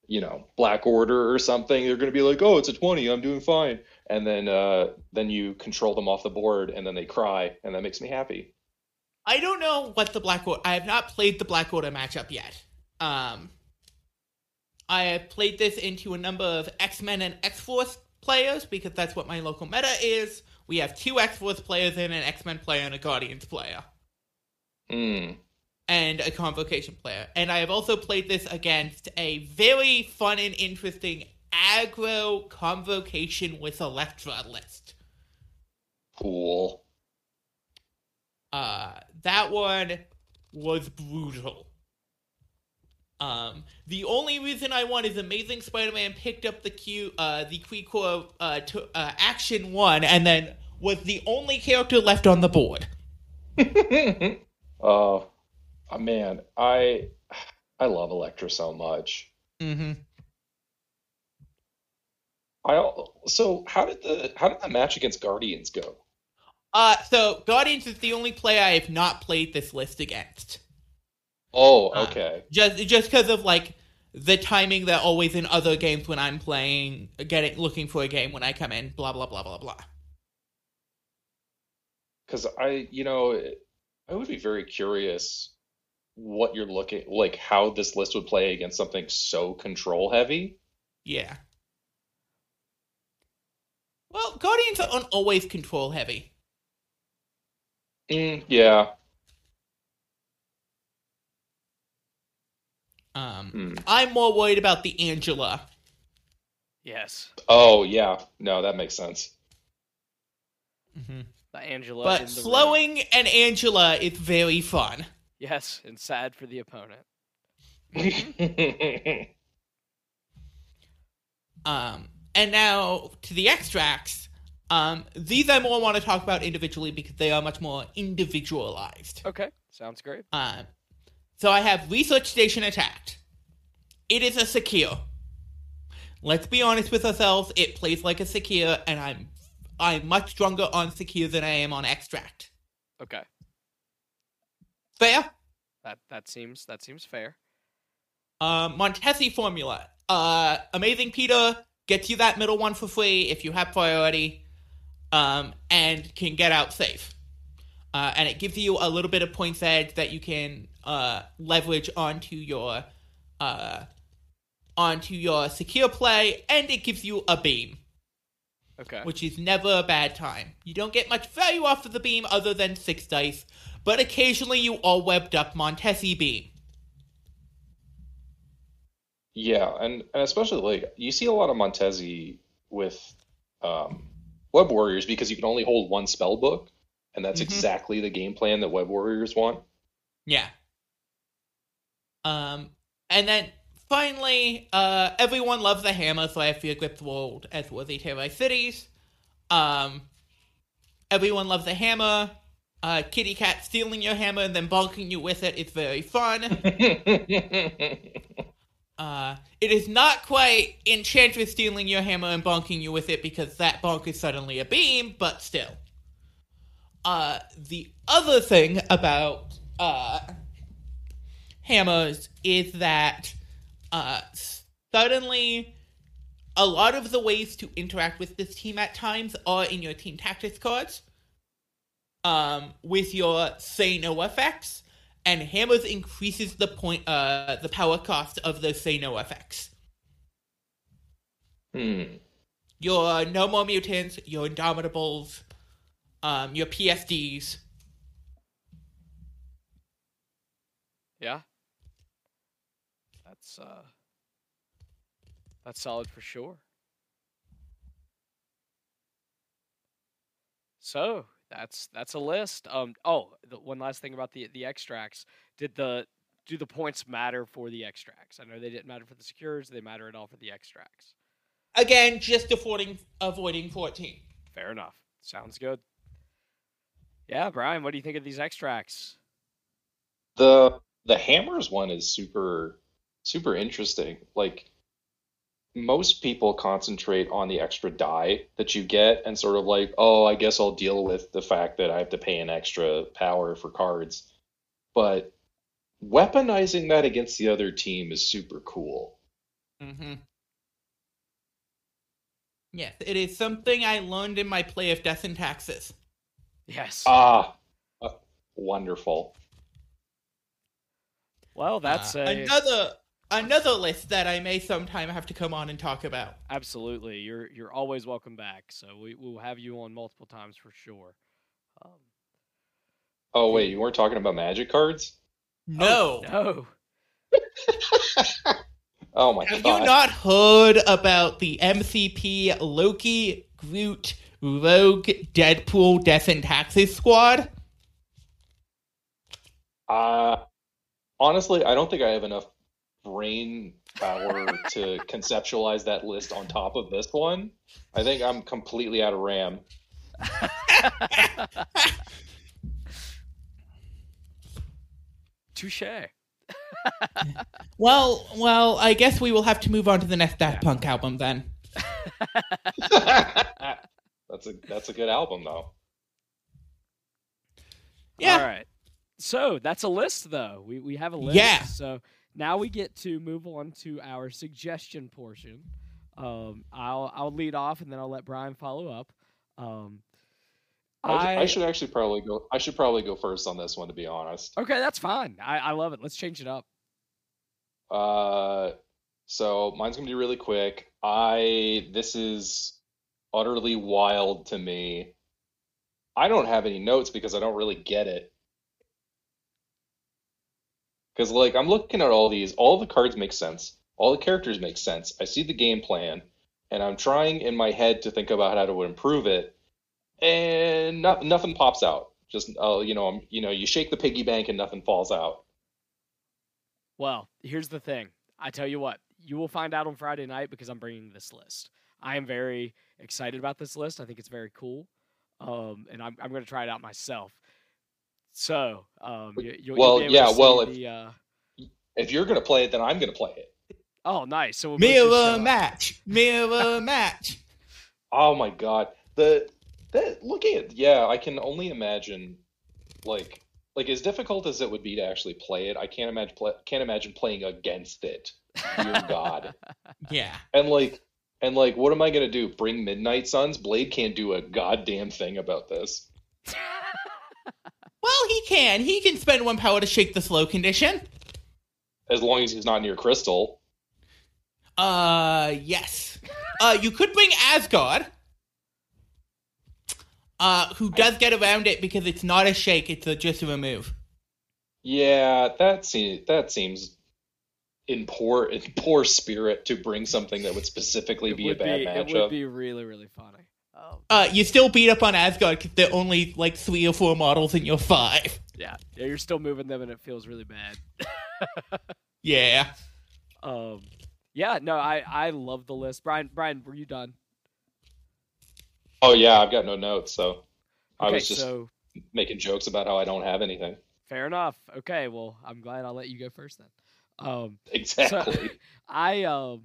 you know, Black Order or something, they're gonna be like, "Oh, it's a twenty, I'm doing fine." And then uh, then you control them off the board, and then they cry, and that makes me happy. I don't know what the Black Order. I have not played the Black Order matchup yet. Um, I have played this into a number of X Men and X Force players because that's what my local meta is. We have two X Force players and an X Men player and a Guardians player Hmm. And a Convocation player. And I have also played this against a very fun and interesting aggro Convocation with Elektra list. Cool. Uh, that one was brutal. Um, the only reason I won is Amazing Spider-Man picked up the Q, uh, the Queecore uh, to, uh, action one, and then was the only character left on the board. [LAUGHS] Oh, uh, man, I I love Elektra so much. Mm-hmm. I so how did the how did the match against Guardians go? Uh, so Guardians is the only play I have not played this list against. Oh, Uh, okay. Just just because of like the timing that always in other games when I'm playing, getting looking for a game when I come in, blah blah blah blah blah. Because I, you know, I would be very curious what you're looking like how this list would play against something so control heavy. Yeah. Well, Guardians aren't always control heavy. Mm, yeah. Um, Hmm. I'm more worried about the Angela. Yes, Oh, yeah. No, that makes sense. the Angela. But in the ring. slowing an Angela is very fun. Yes, and sad for the opponent. [LAUGHS] Um, and now to the extracts. Um, these I more want to talk about individually because they are much more individualized. Okay, sounds great. Um, so I have Research Station Attacked. It is a secure. Let's be honest with ourselves. It plays like a secure, and I'm I'm much stronger on secure than I am on extract. Okay, Fair. that that seems that seems fair. Um, Montesi formula. Uh, Amazing Peter gets you that middle one for free if you have priority, um, and can get out safe. Uh, and it gives you a little bit of points edge that you can uh, leverage onto your uh, onto your secure play, and it gives you a beam, Okay, which is never a bad time. You don't get much value off of the beam other than six dice, but occasionally you all webbed up Montesi beam. Yeah, and, and especially like you see a lot of Montesi with um, Web Warriors because you can only hold one spell book, and that's Mhm. exactly the game plan that Web Warriors want. Yeah. Um, and then finally, uh, everyone loves the hammer, so I have Fear Grip World as worthy terrorized cities. Um, everyone loves the hammer. Uh, kitty cat stealing your hammer and then bonking you with it—it's very fun. [LAUGHS] Uh, it is not quite Enchantress stealing your hammer and bonking you with it because that bonk is suddenly a beam, but still. Uh, the other thing about uh, hammers is that uh, suddenly a lot of the ways to interact with this team at times are in your team tactics cards. Um, with your say no effects, and hammers increases the point, uh, the power cost of those say no effects. Hmm. Your no more mutants, your indomitables, um, your PSDs. Yeah. That's uh that's solid for sure. So that's that's a list. Um oh, the one last thing about the the extracts. Did the do the points matter for the extracts? I know they didn't matter for the secures, they matter at all for the extracts. Again, just avoiding avoiding fourteen. Fair enough. Sounds good. Yeah, Brian, what do you think of these extracts? The the hammers one is super super interesting. Like most people concentrate on the extra die that you get and sort of like, oh, I guess I'll deal with the fact that I have to pay an extra power for cards. But weaponizing that against the other team is super cool. Mm-hmm. Yes, it is something I learned in my play of Death and Taxes. Yes. Ah, uh, wonderful. well, that's Uh, a another another list that I may sometime have to come on and talk about. Absolutely, you're you're always welcome back. So we will have you on multiple times for sure. Um, Oh wait, you weren't talking about magic cards? No. no, [LAUGHS] Oh my Have god. Have you not heard about the MCP Loki, Groot, Rogue, Deadpool, Death and Taxes squad? Uh, honestly, I don't think I have enough brain power to conceptualize that list on top of this one. I think I'm completely out of RAM. [LAUGHS] touche. [LAUGHS] Well, well, I guess we will have to move on to the next Daft Punk album then. [LAUGHS] that's a that's a good album though. Yeah. All right. So that's a list, though. We we have a list. Yeah. So now we get to move on to our suggestion portion. Um, I'll I'll lead off, and then I'll let Brian follow up. Um, I, I, I should actually probably go. I should probably go first on this one, to be honest. okay, that's fine. I, I love it. Let's change it up. Uh, so mine's gonna be really quick. I this is utterly wild to me. I don't have any notes because I don't really get it. Because like I'm looking at all these, all the cards make sense, all the characters make sense. I see the game plan, and I'm trying in my head to think about how to improve it, and not, nothing pops out. Just uh, you know, I'm, you know, you shake the piggy bank and nothing falls out. Well, here's the thing. I tell you what, you will find out on Friday night because I'm bringing this list. I am very excited about this list. I think it's very cool, um, and I'm I'm going to try it out myself. So, um, you, you'll, Well, you'll yeah, well, if- the, uh, If you're gonna play it, then I'm gonna play it. oh, nice. So we'll both just show Mirror up. match. Mirror match. [LAUGHS] Oh my god. The that looking at yeah, I can only imagine like like as difficult as it would be to actually play it, I can't imagine play, can't imagine playing against it. Dear [LAUGHS] God. Yeah. And like and like what am I gonna do? Bring Midnight Suns? Blade can't do a goddamn thing about this. [LAUGHS] Well, he can. He can spend one power to shake the slow condition. As long as he's not near Crystal. Uh, yes. Uh, you could bring Asgard. Uh, who does get around it because it's not a shake, it's a, just a remove. Yeah, that seems that seems in poor in poor spirit to bring something that would specifically It be a bad be, matchup. It would be really, really funny. Uh, you still beat up on Asgard because there are only like three or four models in your five. yeah, yeah, you're still moving them, and it feels really bad. [LAUGHS] Yeah. Um, yeah, no, I I love the list. Brian, Brian, were you done? Oh yeah, I've got no notes, so I was just so making jokes about how I don't have anything. fair enough. Okay, well, I'm glad I'll let you go first then. Um, Exactly. So [LAUGHS] I um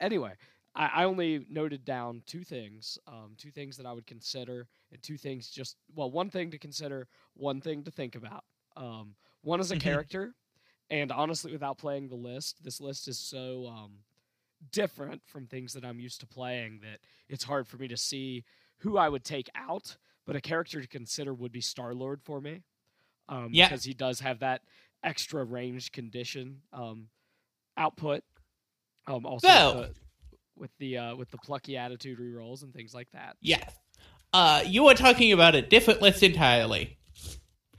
anyway, I, I only noted down two things. Um two things that I would consider and two things just well, one thing to consider, one thing to think about. Um one is a Mhm. character, and honestly without playing the list, this list is so um different from things that I'm used to playing that it's hard for me to see who I would take out. But a character to consider would be Star Lord for me, um, Yeah. because he does have that extra range condition um, output. Um, also So- the, with the uh, with the plucky attitude rerolls and things like that. Yes. Uh, you are talking about a different list entirely.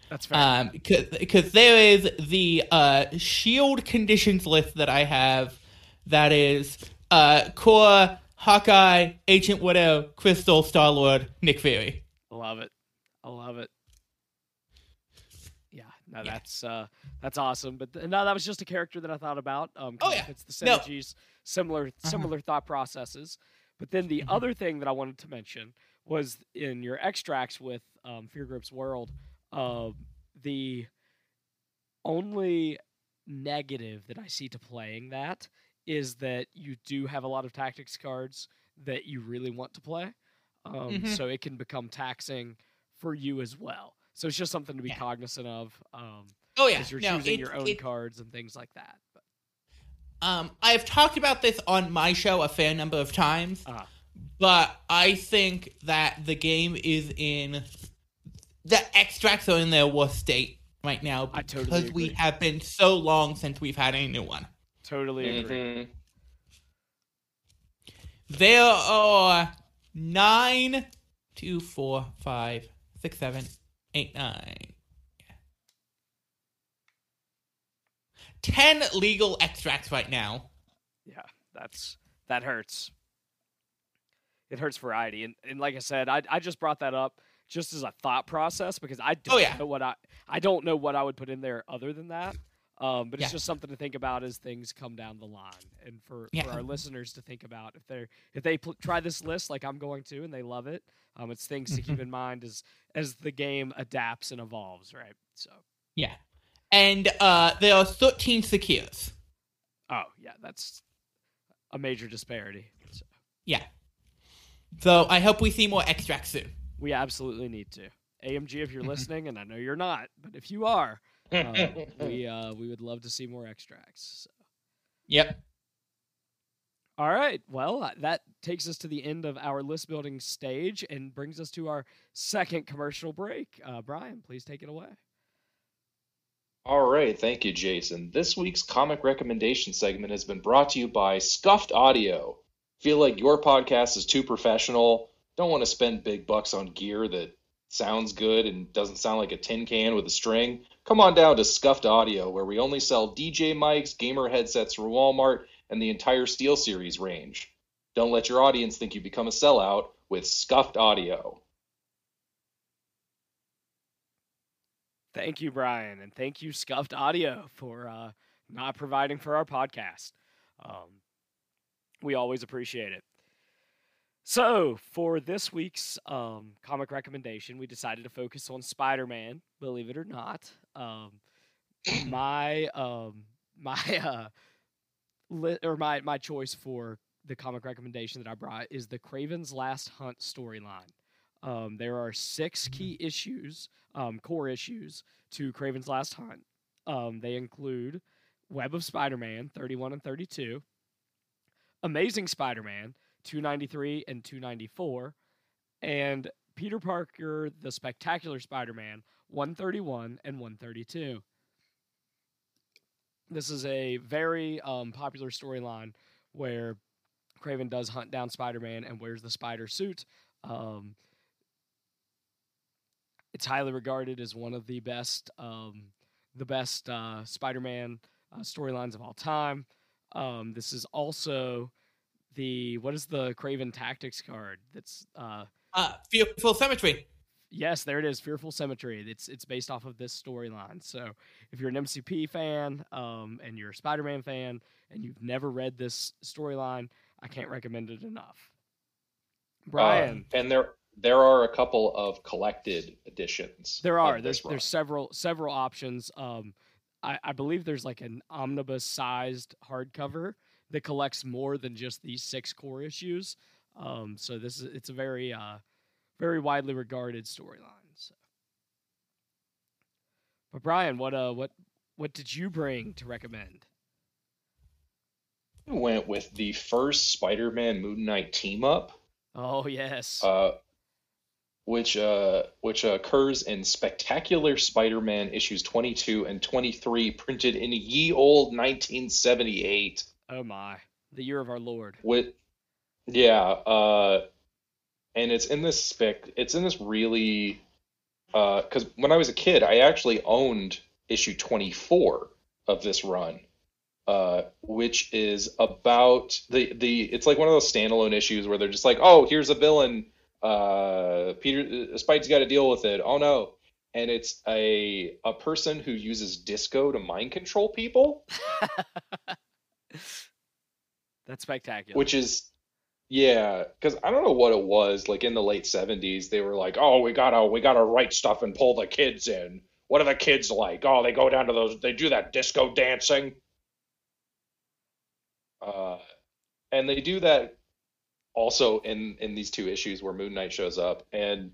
That's fair. Um, because there is the uh, shield conditions list that I have that is uh, Core, Hawkeye, Agent Widow, Crystal, Star Lord, Nick Fury. I love it. I love it. Yeah, no, Yeah. that's uh, that's awesome. But th- no, that was just a character that I thought about. Um, Oh, yeah. it's the No. Similar similar thought processes. But then the Mhm. other thing that I wanted to mention was in your extracts with um, Fear Group's World, uh, the only negative that I see to playing that is that you do have a lot of tactics cards that you really want to play. Um, Mhm. So it can become taxing for you as well. So it's just something to be Yeah. cognizant of um, Oh yeah, as you're no, choosing it- your own it- cards and things like that. But, Um, I've talked about this on my show a fair number of times, uh, but I think that the game is in the extracts are in their worst state right now I because totally we have been so long since we've had a new one. totally agree. Mhm. There are nine, two, four, five, six, seven, eight, nine. Ten legal extracts right now. Yeah, that's that hurts. It hurts variety, and and like I said, I I just brought that up just as a thought process because I don't Oh, yeah. know what I I don't know what I would put in there other than that. Um, but it's Yeah. just something to think about as things come down the line, and for, Yeah. for our listeners to think about if they're if they pl- try this list like I'm going to and they love it. Um, it's things to Mm-hmm. keep in mind as as the game adapts and evolves, right? So, Yeah. And uh, there are 13 secures. oh yeah, that's a major disparity. So Yeah. So I hope we see more extracts soon. we absolutely need to. AMG, if you're [LAUGHS] listening, and I know you're not, but if you are, uh, [LAUGHS] we uh, we would love to see more extracts. So. Yep. All right, well, uh, that takes us to the end of our list building stage and brings us to our second commercial break. Uh, Brian, please take it away. All right, thank you, Jason. This week's comic recommendation segment has been brought to you by Scuffed Audio. Feel like your podcast is too professional? Don't want to spend big bucks on gear that sounds good and doesn't sound like a tin can with a string? Come on down to Scuffed Audio, where we only sell DJ mics, gamer headsets from Walmart, and the entire SteelSeries range. Don't let your audience think you become a sellout with Scuffed Audio. Thank you, Brian, and thank you, Scuffed Audio, for uh, not providing for our podcast. Um, we always appreciate it. So, for this week's um, comic recommendation, we decided to focus on Spider-Man. Believe it or not, um, my um, [LAUGHS] my uh, li- or my my choice for the comic recommendation that I brought is the Kraven's Last Hunt storyline. Um, there are six key issues, um, core issues to Kraven's Last Hunt. Um, they include Web of Spider-Man 31 and 32, Amazing Spider-Man 293 and 294, and Peter Parker the Spectacular Spider-Man 131 and 132. This is a very um, popular storyline where Kraven does hunt down Spider-Man and wears the spider suit. Um, it's highly regarded as one of the best, um, the best uh, Spider-Man uh, storylines of all time. Um, this is also the what is the Kraven Tactics card? That's uh, Uh, Fearful Symmetry. yes, there it is, Fearful Symmetry. It's it's based off of this storyline. So if you're an MCP fan um, and you're a Spider-Man fan and you've never read this storyline, I can't recommend it enough. Brian. Uh, and there there are a couple of collected editions. There are. There's run. there's several several options. Um, I, I believe there's like an omnibus sized hardcover that collects more than just these six core issues. Um, so this is it's a very uh, very widely regarded storyline. So. But Brian, what uh what what did you bring to recommend? went with the first Spider-Man Moon Knight team up, Oh yes. uh, which uh, which occurs in Spectacular Spider-Man issues 22 and 23, printed in ye old 1978. oh my. The year of our Lord. With yeah, uh, and it's in this spec. It's in this really because when I was a kid, I actually owned issue 24 of this run, uh, which is about the the. It's like one of those standalone issues where they're just like, oh, here's a villain. Uh, Peter uh, Spike's got to deal with it. Oh no. And it's a a person who uses disco to mind control people. [LAUGHS] That's spectacular. which is yeah because i don't know what it was like in the late 70s they were like oh we gotta we gotta write stuff and pull the kids in what are the kids like oh they go down to those they do that disco dancing uh and they do that also in in these two issues where moon knight shows up and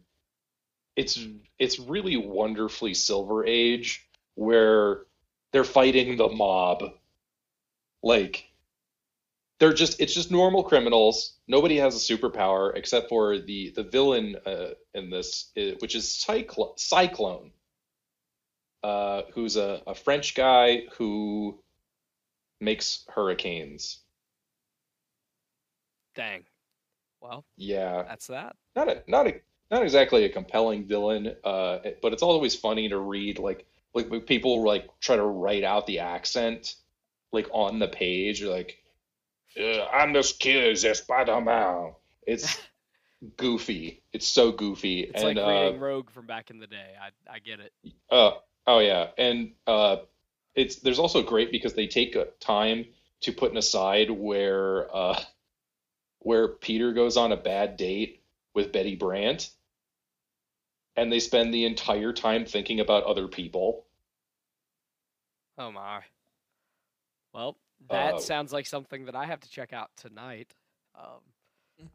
it's it's really wonderfully silver age where they're fighting the mob like they're just it's just normal criminals. Nobody has a superpower except for the the villain uh, in this, uh, which is Cyclone, Cyclone uh, who's a, a French guy who makes hurricanes. Dang. Well, Yeah, that's that. not a not a not exactly a compelling villain, uh, but it's always funny to read like like people like try to write out the accent like on the page. You're like, uh, I'm this kid, is Spider-Man. It's [LAUGHS] goofy. It's so goofy. It's and like uh, reading Rogue from back in the day. I I get it. uh, oh yeah, and uh, it's there's also great because they take a time to put an aside where uh, where Peter goes on a bad date with Betty Brant, and they spend the entire time thinking about other people. Oh my. Well, that Uh, sounds like something that I have to check out tonight. Um,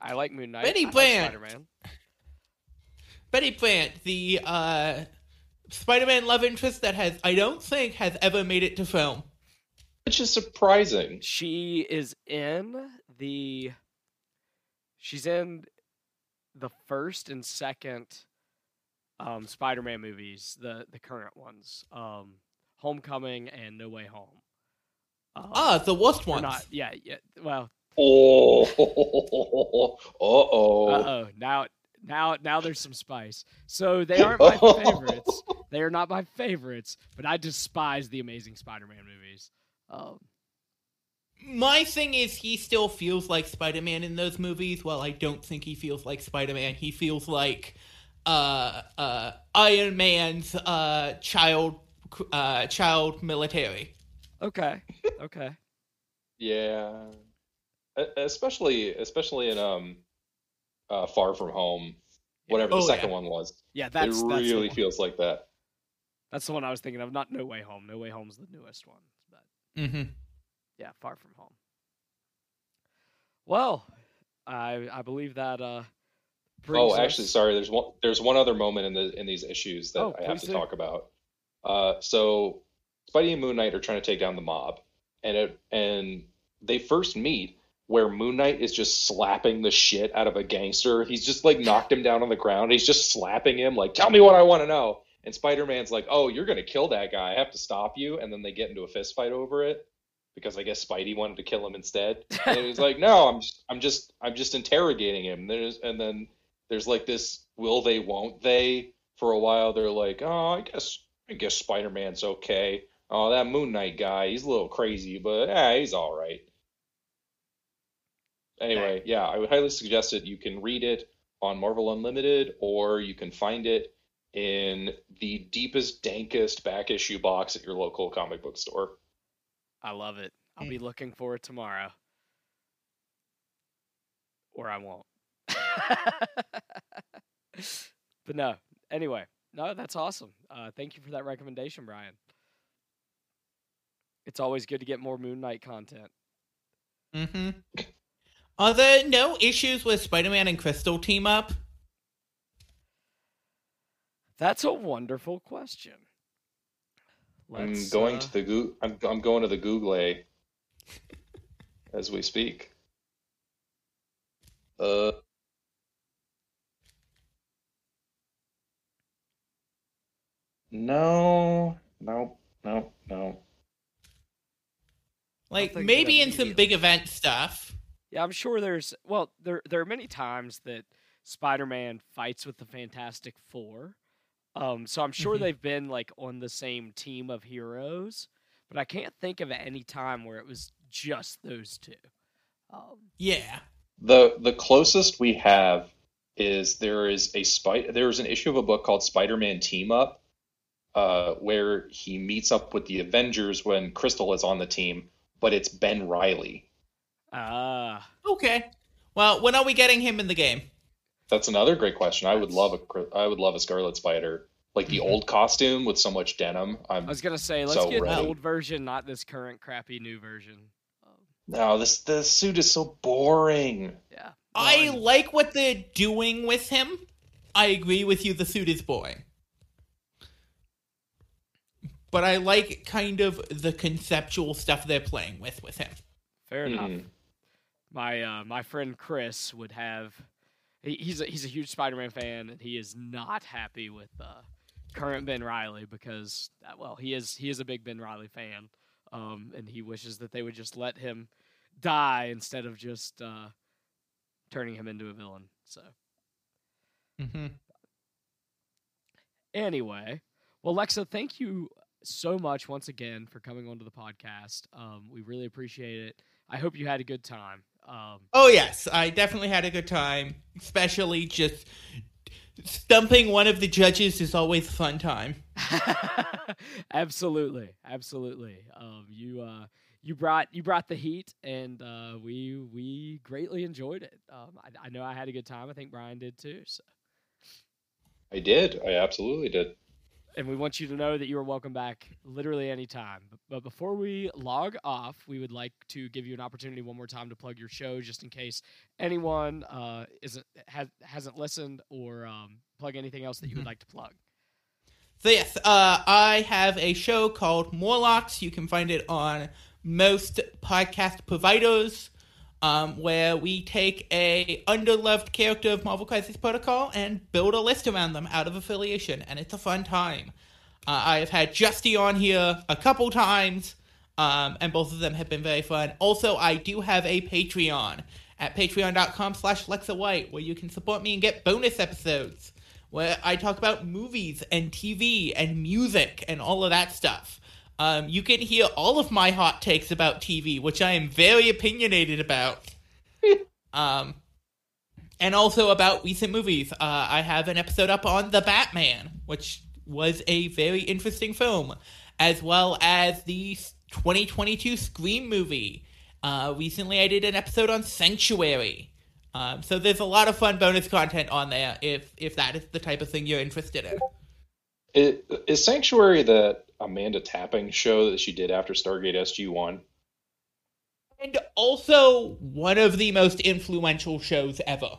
I like Moon Knight. Betty I like Brant. Spider-Man. Betty Brant, the uh, Spider-Man love interest that has I don't think has ever made it to film. Which is surprising. She is in the. She's in the first and second um, Spider-Man movies, the the current ones, um, Homecoming and No Way Home. Um, Ah, the worst or ones. not yeah yeah. Well, Oh, [LAUGHS] uh-oh. uh oh. Now now now there's some spice. So they aren't my favorites. [LAUGHS] They are not my favorites, but I despise the Amazing Spider-Man movies. Um, My thing is, he still feels like Spider-Man in those movies. Well, I don't think he feels like Spider-Man. He feels like uh, uh, Iron Man's uh, child, uh, child military. okay, okay. [LAUGHS] Yeah, especially especially in um, uh, Far From Home, whatever the Oh, second yeah. one was. Yeah, that's it really one. feels like that. That's the one I was thinking of. Not No Way Home. No Way Home's the newest one. But Mm-hmm. Yeah, Far From Home. Well, I I believe that. uh Oh, actually, us- sorry. There's one. There's one other moment in the in these issues that Oh, I have to do. talk about. Uh, so Spidey and Moon Knight are trying to take down the mob, and it and they first meet where Moon Knight is just slapping the shit out of a gangster. He's just like knocked him down on the ground. He's just slapping him like, "Tell me what I want to know." And Spider Man's like, "Oh, you're gonna kill that guy. I have to stop you." And then they get into a fist fight over it because I guess Spidey wanted to kill him instead. [LAUGHS] And he's like, "No, I'm just, I'm just, I'm just interrogating him." There's, and then there's like this will they, won't they? For a while, they're like, "Oh, I guess, I guess Spider Man's okay." Oh, that Moon Knight guy, he's a little crazy, but yeah, he's all right. Anyway, yeah, I would highly suggest it. You can read it on Marvel Unlimited, or you can find it in the deepest, dankest back issue box at your local comic book store. I love it. I'll Mm. be looking for it tomorrow. Or I won't. [LAUGHS] but no. Anyway, no, that's awesome. Uh, thank you for that recommendation, Brian. It's always good to get more Moon Knight content. Mm-hmm. Are there no issues with Spider-Man and Crystal team up? That's a wonderful question. I'm going uh, to the Goo- I'm I'm going to the Google. [LAUGHS] as we speak. Uh, no, no, no, no. Like maybe in some big event stuff. Yeah, I'm sure there's well, there there are many times that Spider-Man fights with the Fantastic Four. Um, so I'm sure Mhm. they've been like on the same team of heroes, but I can't think of any time where it was just those two. Um, Yeah. The the closest we have is there is a spy there is an issue of a book called Spider-Man Team Up, uh, where he meets up with the Avengers when Crystal is on the team, but it's Ben Reilly. ah, Okay. Well, when are we getting him in the game? That's another great question. I would love a I would love a Scarlet Spider, like the Mhm. old costume with so much denim. I I'm was gonna say let's So get ready. the old version, not this current crappy new version. Um, no, this the suit is so boring. yeah, I like what they're doing with him. I agree with you. The suit is boring. But I like kind of the conceptual stuff they're playing with with him. fair enough. Mhm. my uh, my friend Chris would have. He, he's a, he's a huge Spider-Man fan, and he is not happy with uh, current Ben Reilly because uh, well, he is he is a big Ben Reilly fan, um, and he wishes that they would just let him die instead of just uh, turning him into a villain. So Mm-hmm. anyway, well, Lexa, thank you so much once again for coming onto the podcast. Um, we really appreciate it. I hope you had a good time. Um, Oh yes, I definitely had a good time. Especially just stumping one of the judges is always a fun time. [LAUGHS] absolutely, absolutely. Um, you uh, you brought you brought the heat, and uh, we we greatly enjoyed it. Um, I, I know I had a good time. I think Brian did too. So, I did. I absolutely did. And we want you to know that you are welcome back literally anytime. But, before we log off, we would like to give you an opportunity one more time to plug your show, just in case anyone uh, isn't has, hasn't listened or um, plug anything else that you would Mhm. like to plug. So yes, uh, I have a show called Morlocks. You can find it on most podcast providers, um, where we take a underloved character of Marvel Crisis Protocol and build a list around them out of affiliation, and it's a fun time. Uh, I have had Justy on here a couple times, um, and both of them have been very fun. Also, I do have a Patreon at patreon.com slash Lexa White, where you can support me and get bonus episodes where I talk about movies and TV and music and all of that stuff. Um, you can hear all of my hot takes about TV, which I am very opinionated about. [LAUGHS] um, and also about recent movies. Uh, I have an episode up on The Batman, which was a very interesting film, as well as the 2022 Scream movie. Uh, recently, I did an episode on Sanctuary. Um, so there's a lot of fun bonus content on there if if that is the type of thing you're interested in. It, is Sanctuary the Amanda Tapping show that she did after Stargate SG One? And also one of the most influential shows ever.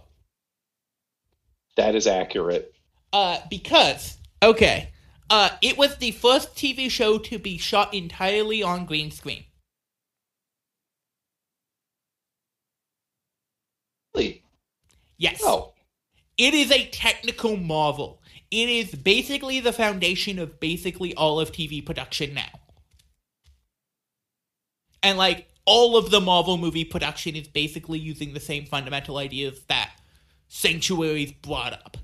That is accurate. Uh, because okay, uh, it was the first TV show to be shot entirely on green screen. Really? Yes. Oh, It is a technical marvel. It is basically the foundation of basically all of TV production now. And like all of the Marvel movie production is basically using the same fundamental ideas that Sanctuary's brought up.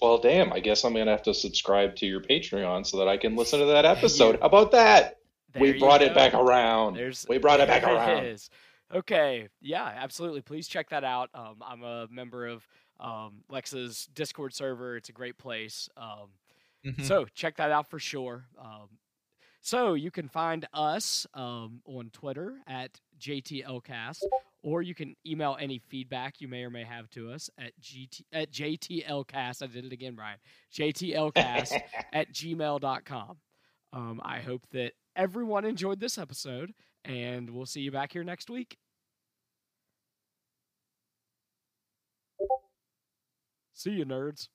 well, damn. I guess I'm gonna have to subscribe to your Patreon so that I can listen to that [LAUGHS] episode. How about that? There we you brought it back around. There's we brought it back there around. is. Okay, yeah, absolutely. Please check that out. Um, I'm a member of um, Lexa's Discord server. It's a great place. Um, Mhm. So check that out for sure. Um, so you can find us um, on Twitter at JTLcast, or you can email any feedback you may or may have to us at GT at JTLcast. I did it again, Brian. JTLcast [LAUGHS] at gmail.com. Um, I hope that everyone enjoyed this episode, and we'll see you back here next week. See you, nerds.